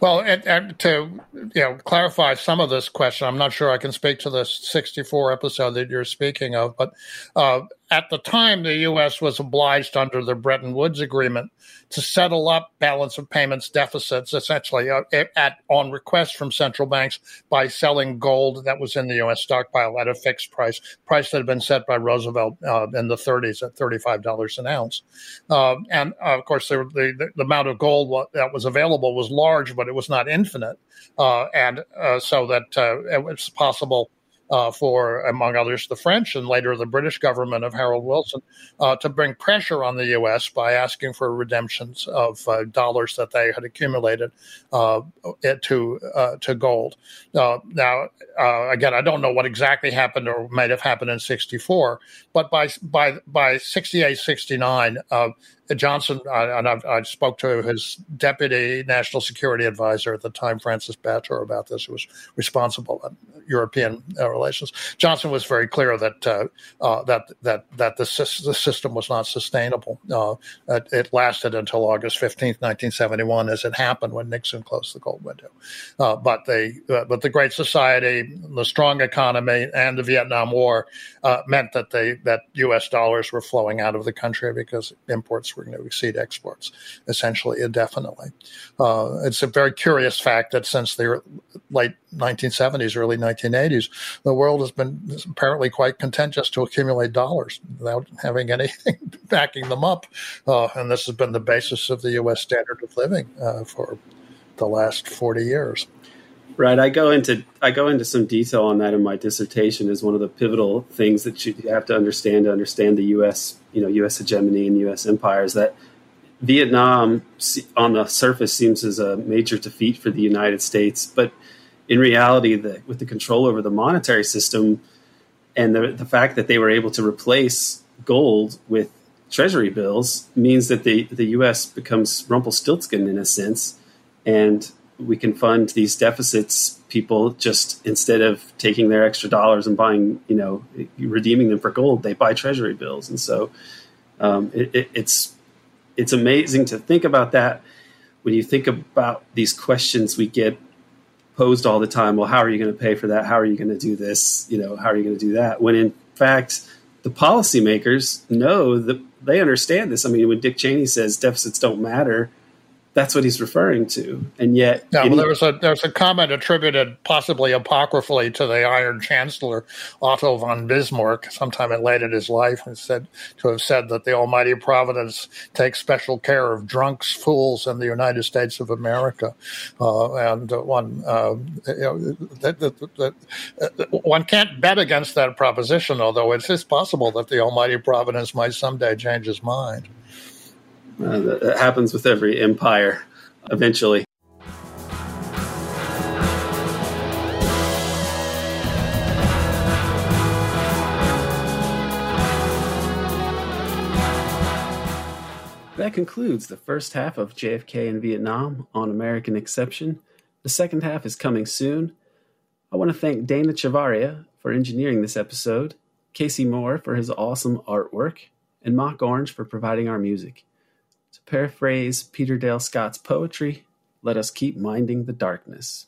Well, and, and, to you know clarify some of this question, I'm not sure I can speak to the 64 episode that you're speaking of, but uh, at the time, the U.S. was obliged under the Bretton Woods Agreement to settle up balance of payments deficits, essentially uh, at on request from central banks by selling gold that was in the U.S. stockpile at a fixed price, price that had been set by Roosevelt uh, in the 30s at $35 an ounce. Uh, and uh, of course, the, the, the, amount of gold that was available was large, but it was not infinite, uh, and uh, so that it was possible uh, for, among others, the French and later the British government of Harold Wilson uh, to bring pressure on the U.S. by asking for redemptions of uh, dollars that they had accumulated uh, to uh, to gold. Uh, now, again, I don't know what exactly happened or might have happened in '64, but by by by '68, '69. Johnson, and I've, i spoke to his deputy national security advisor at the time, Francis Bator, about this, who was responsible for European uh, relations. Johnson was very clear that uh, uh, that that that the, the system was not sustainable. Uh, it, it, lasted until August fifteenth, nineteen seventy one, as it happened when Nixon closed the gold window. Uh, but the uh, but the Great Society, the strong economy, and the Vietnam War meant that they that U.S. dollars were flowing out of the country because imports were going to exceed exports essentially indefinitely. Uh, it's a very curious fact that since the late 1970s, early 1980s, the world has been apparently quite content just to accumulate dollars without having anything backing them up. Uh, and this has been the basis of the U.S. standard of living uh, for the last 40 years. Right. I go into I go into some detail on that in my dissertation as one of the pivotal things that you have to understand to understand the U.S. you know U.S. hegemony and U.S. empire is that Vietnam on the surface seems as a major defeat for the United States, but in reality, the, with the control over the monetary system and the, the fact that they were able to replace gold with treasury bills means that the, the U.S. becomes Rumpelstiltskin in a sense, and we can fund these deficits. People just instead of taking their extra dollars and buying, you know, redeeming them for gold, they buy treasury bills, and so um, it, it, it's it's amazing to think about that when you think about these questions we get posed all the time. Well, how are you going to pay for that? How are you going to do this? You know, how are you going to do that? When in fact, the policymakers know that they understand this. I mean, when Dick Cheney says deficits don't matter, that's what he's referring to. And yet, yeah, well, there was a there's a comment attributed possibly apocryphally to the Iron Chancellor Otto von Bismarck sometime late in his life, and said to have said that the Almighty Providence takes special care of drunks, fools, in the United States of America. Uh, and one, uh, you know, that, that, that, uh, one can't bet against that proposition, although it is possible that the Almighty Providence might someday change his mind. Uh, that happens with every empire eventually. That concludes the first half of JFK in Vietnam on American Exception. The second half is coming soon. I want to thank Dana Chavarria for engineering this episode, Casey Moore for his awesome artwork, and Mock Orange for providing our music paraphrase Peter Dale Scott's poetry, let us keep minding the darkness.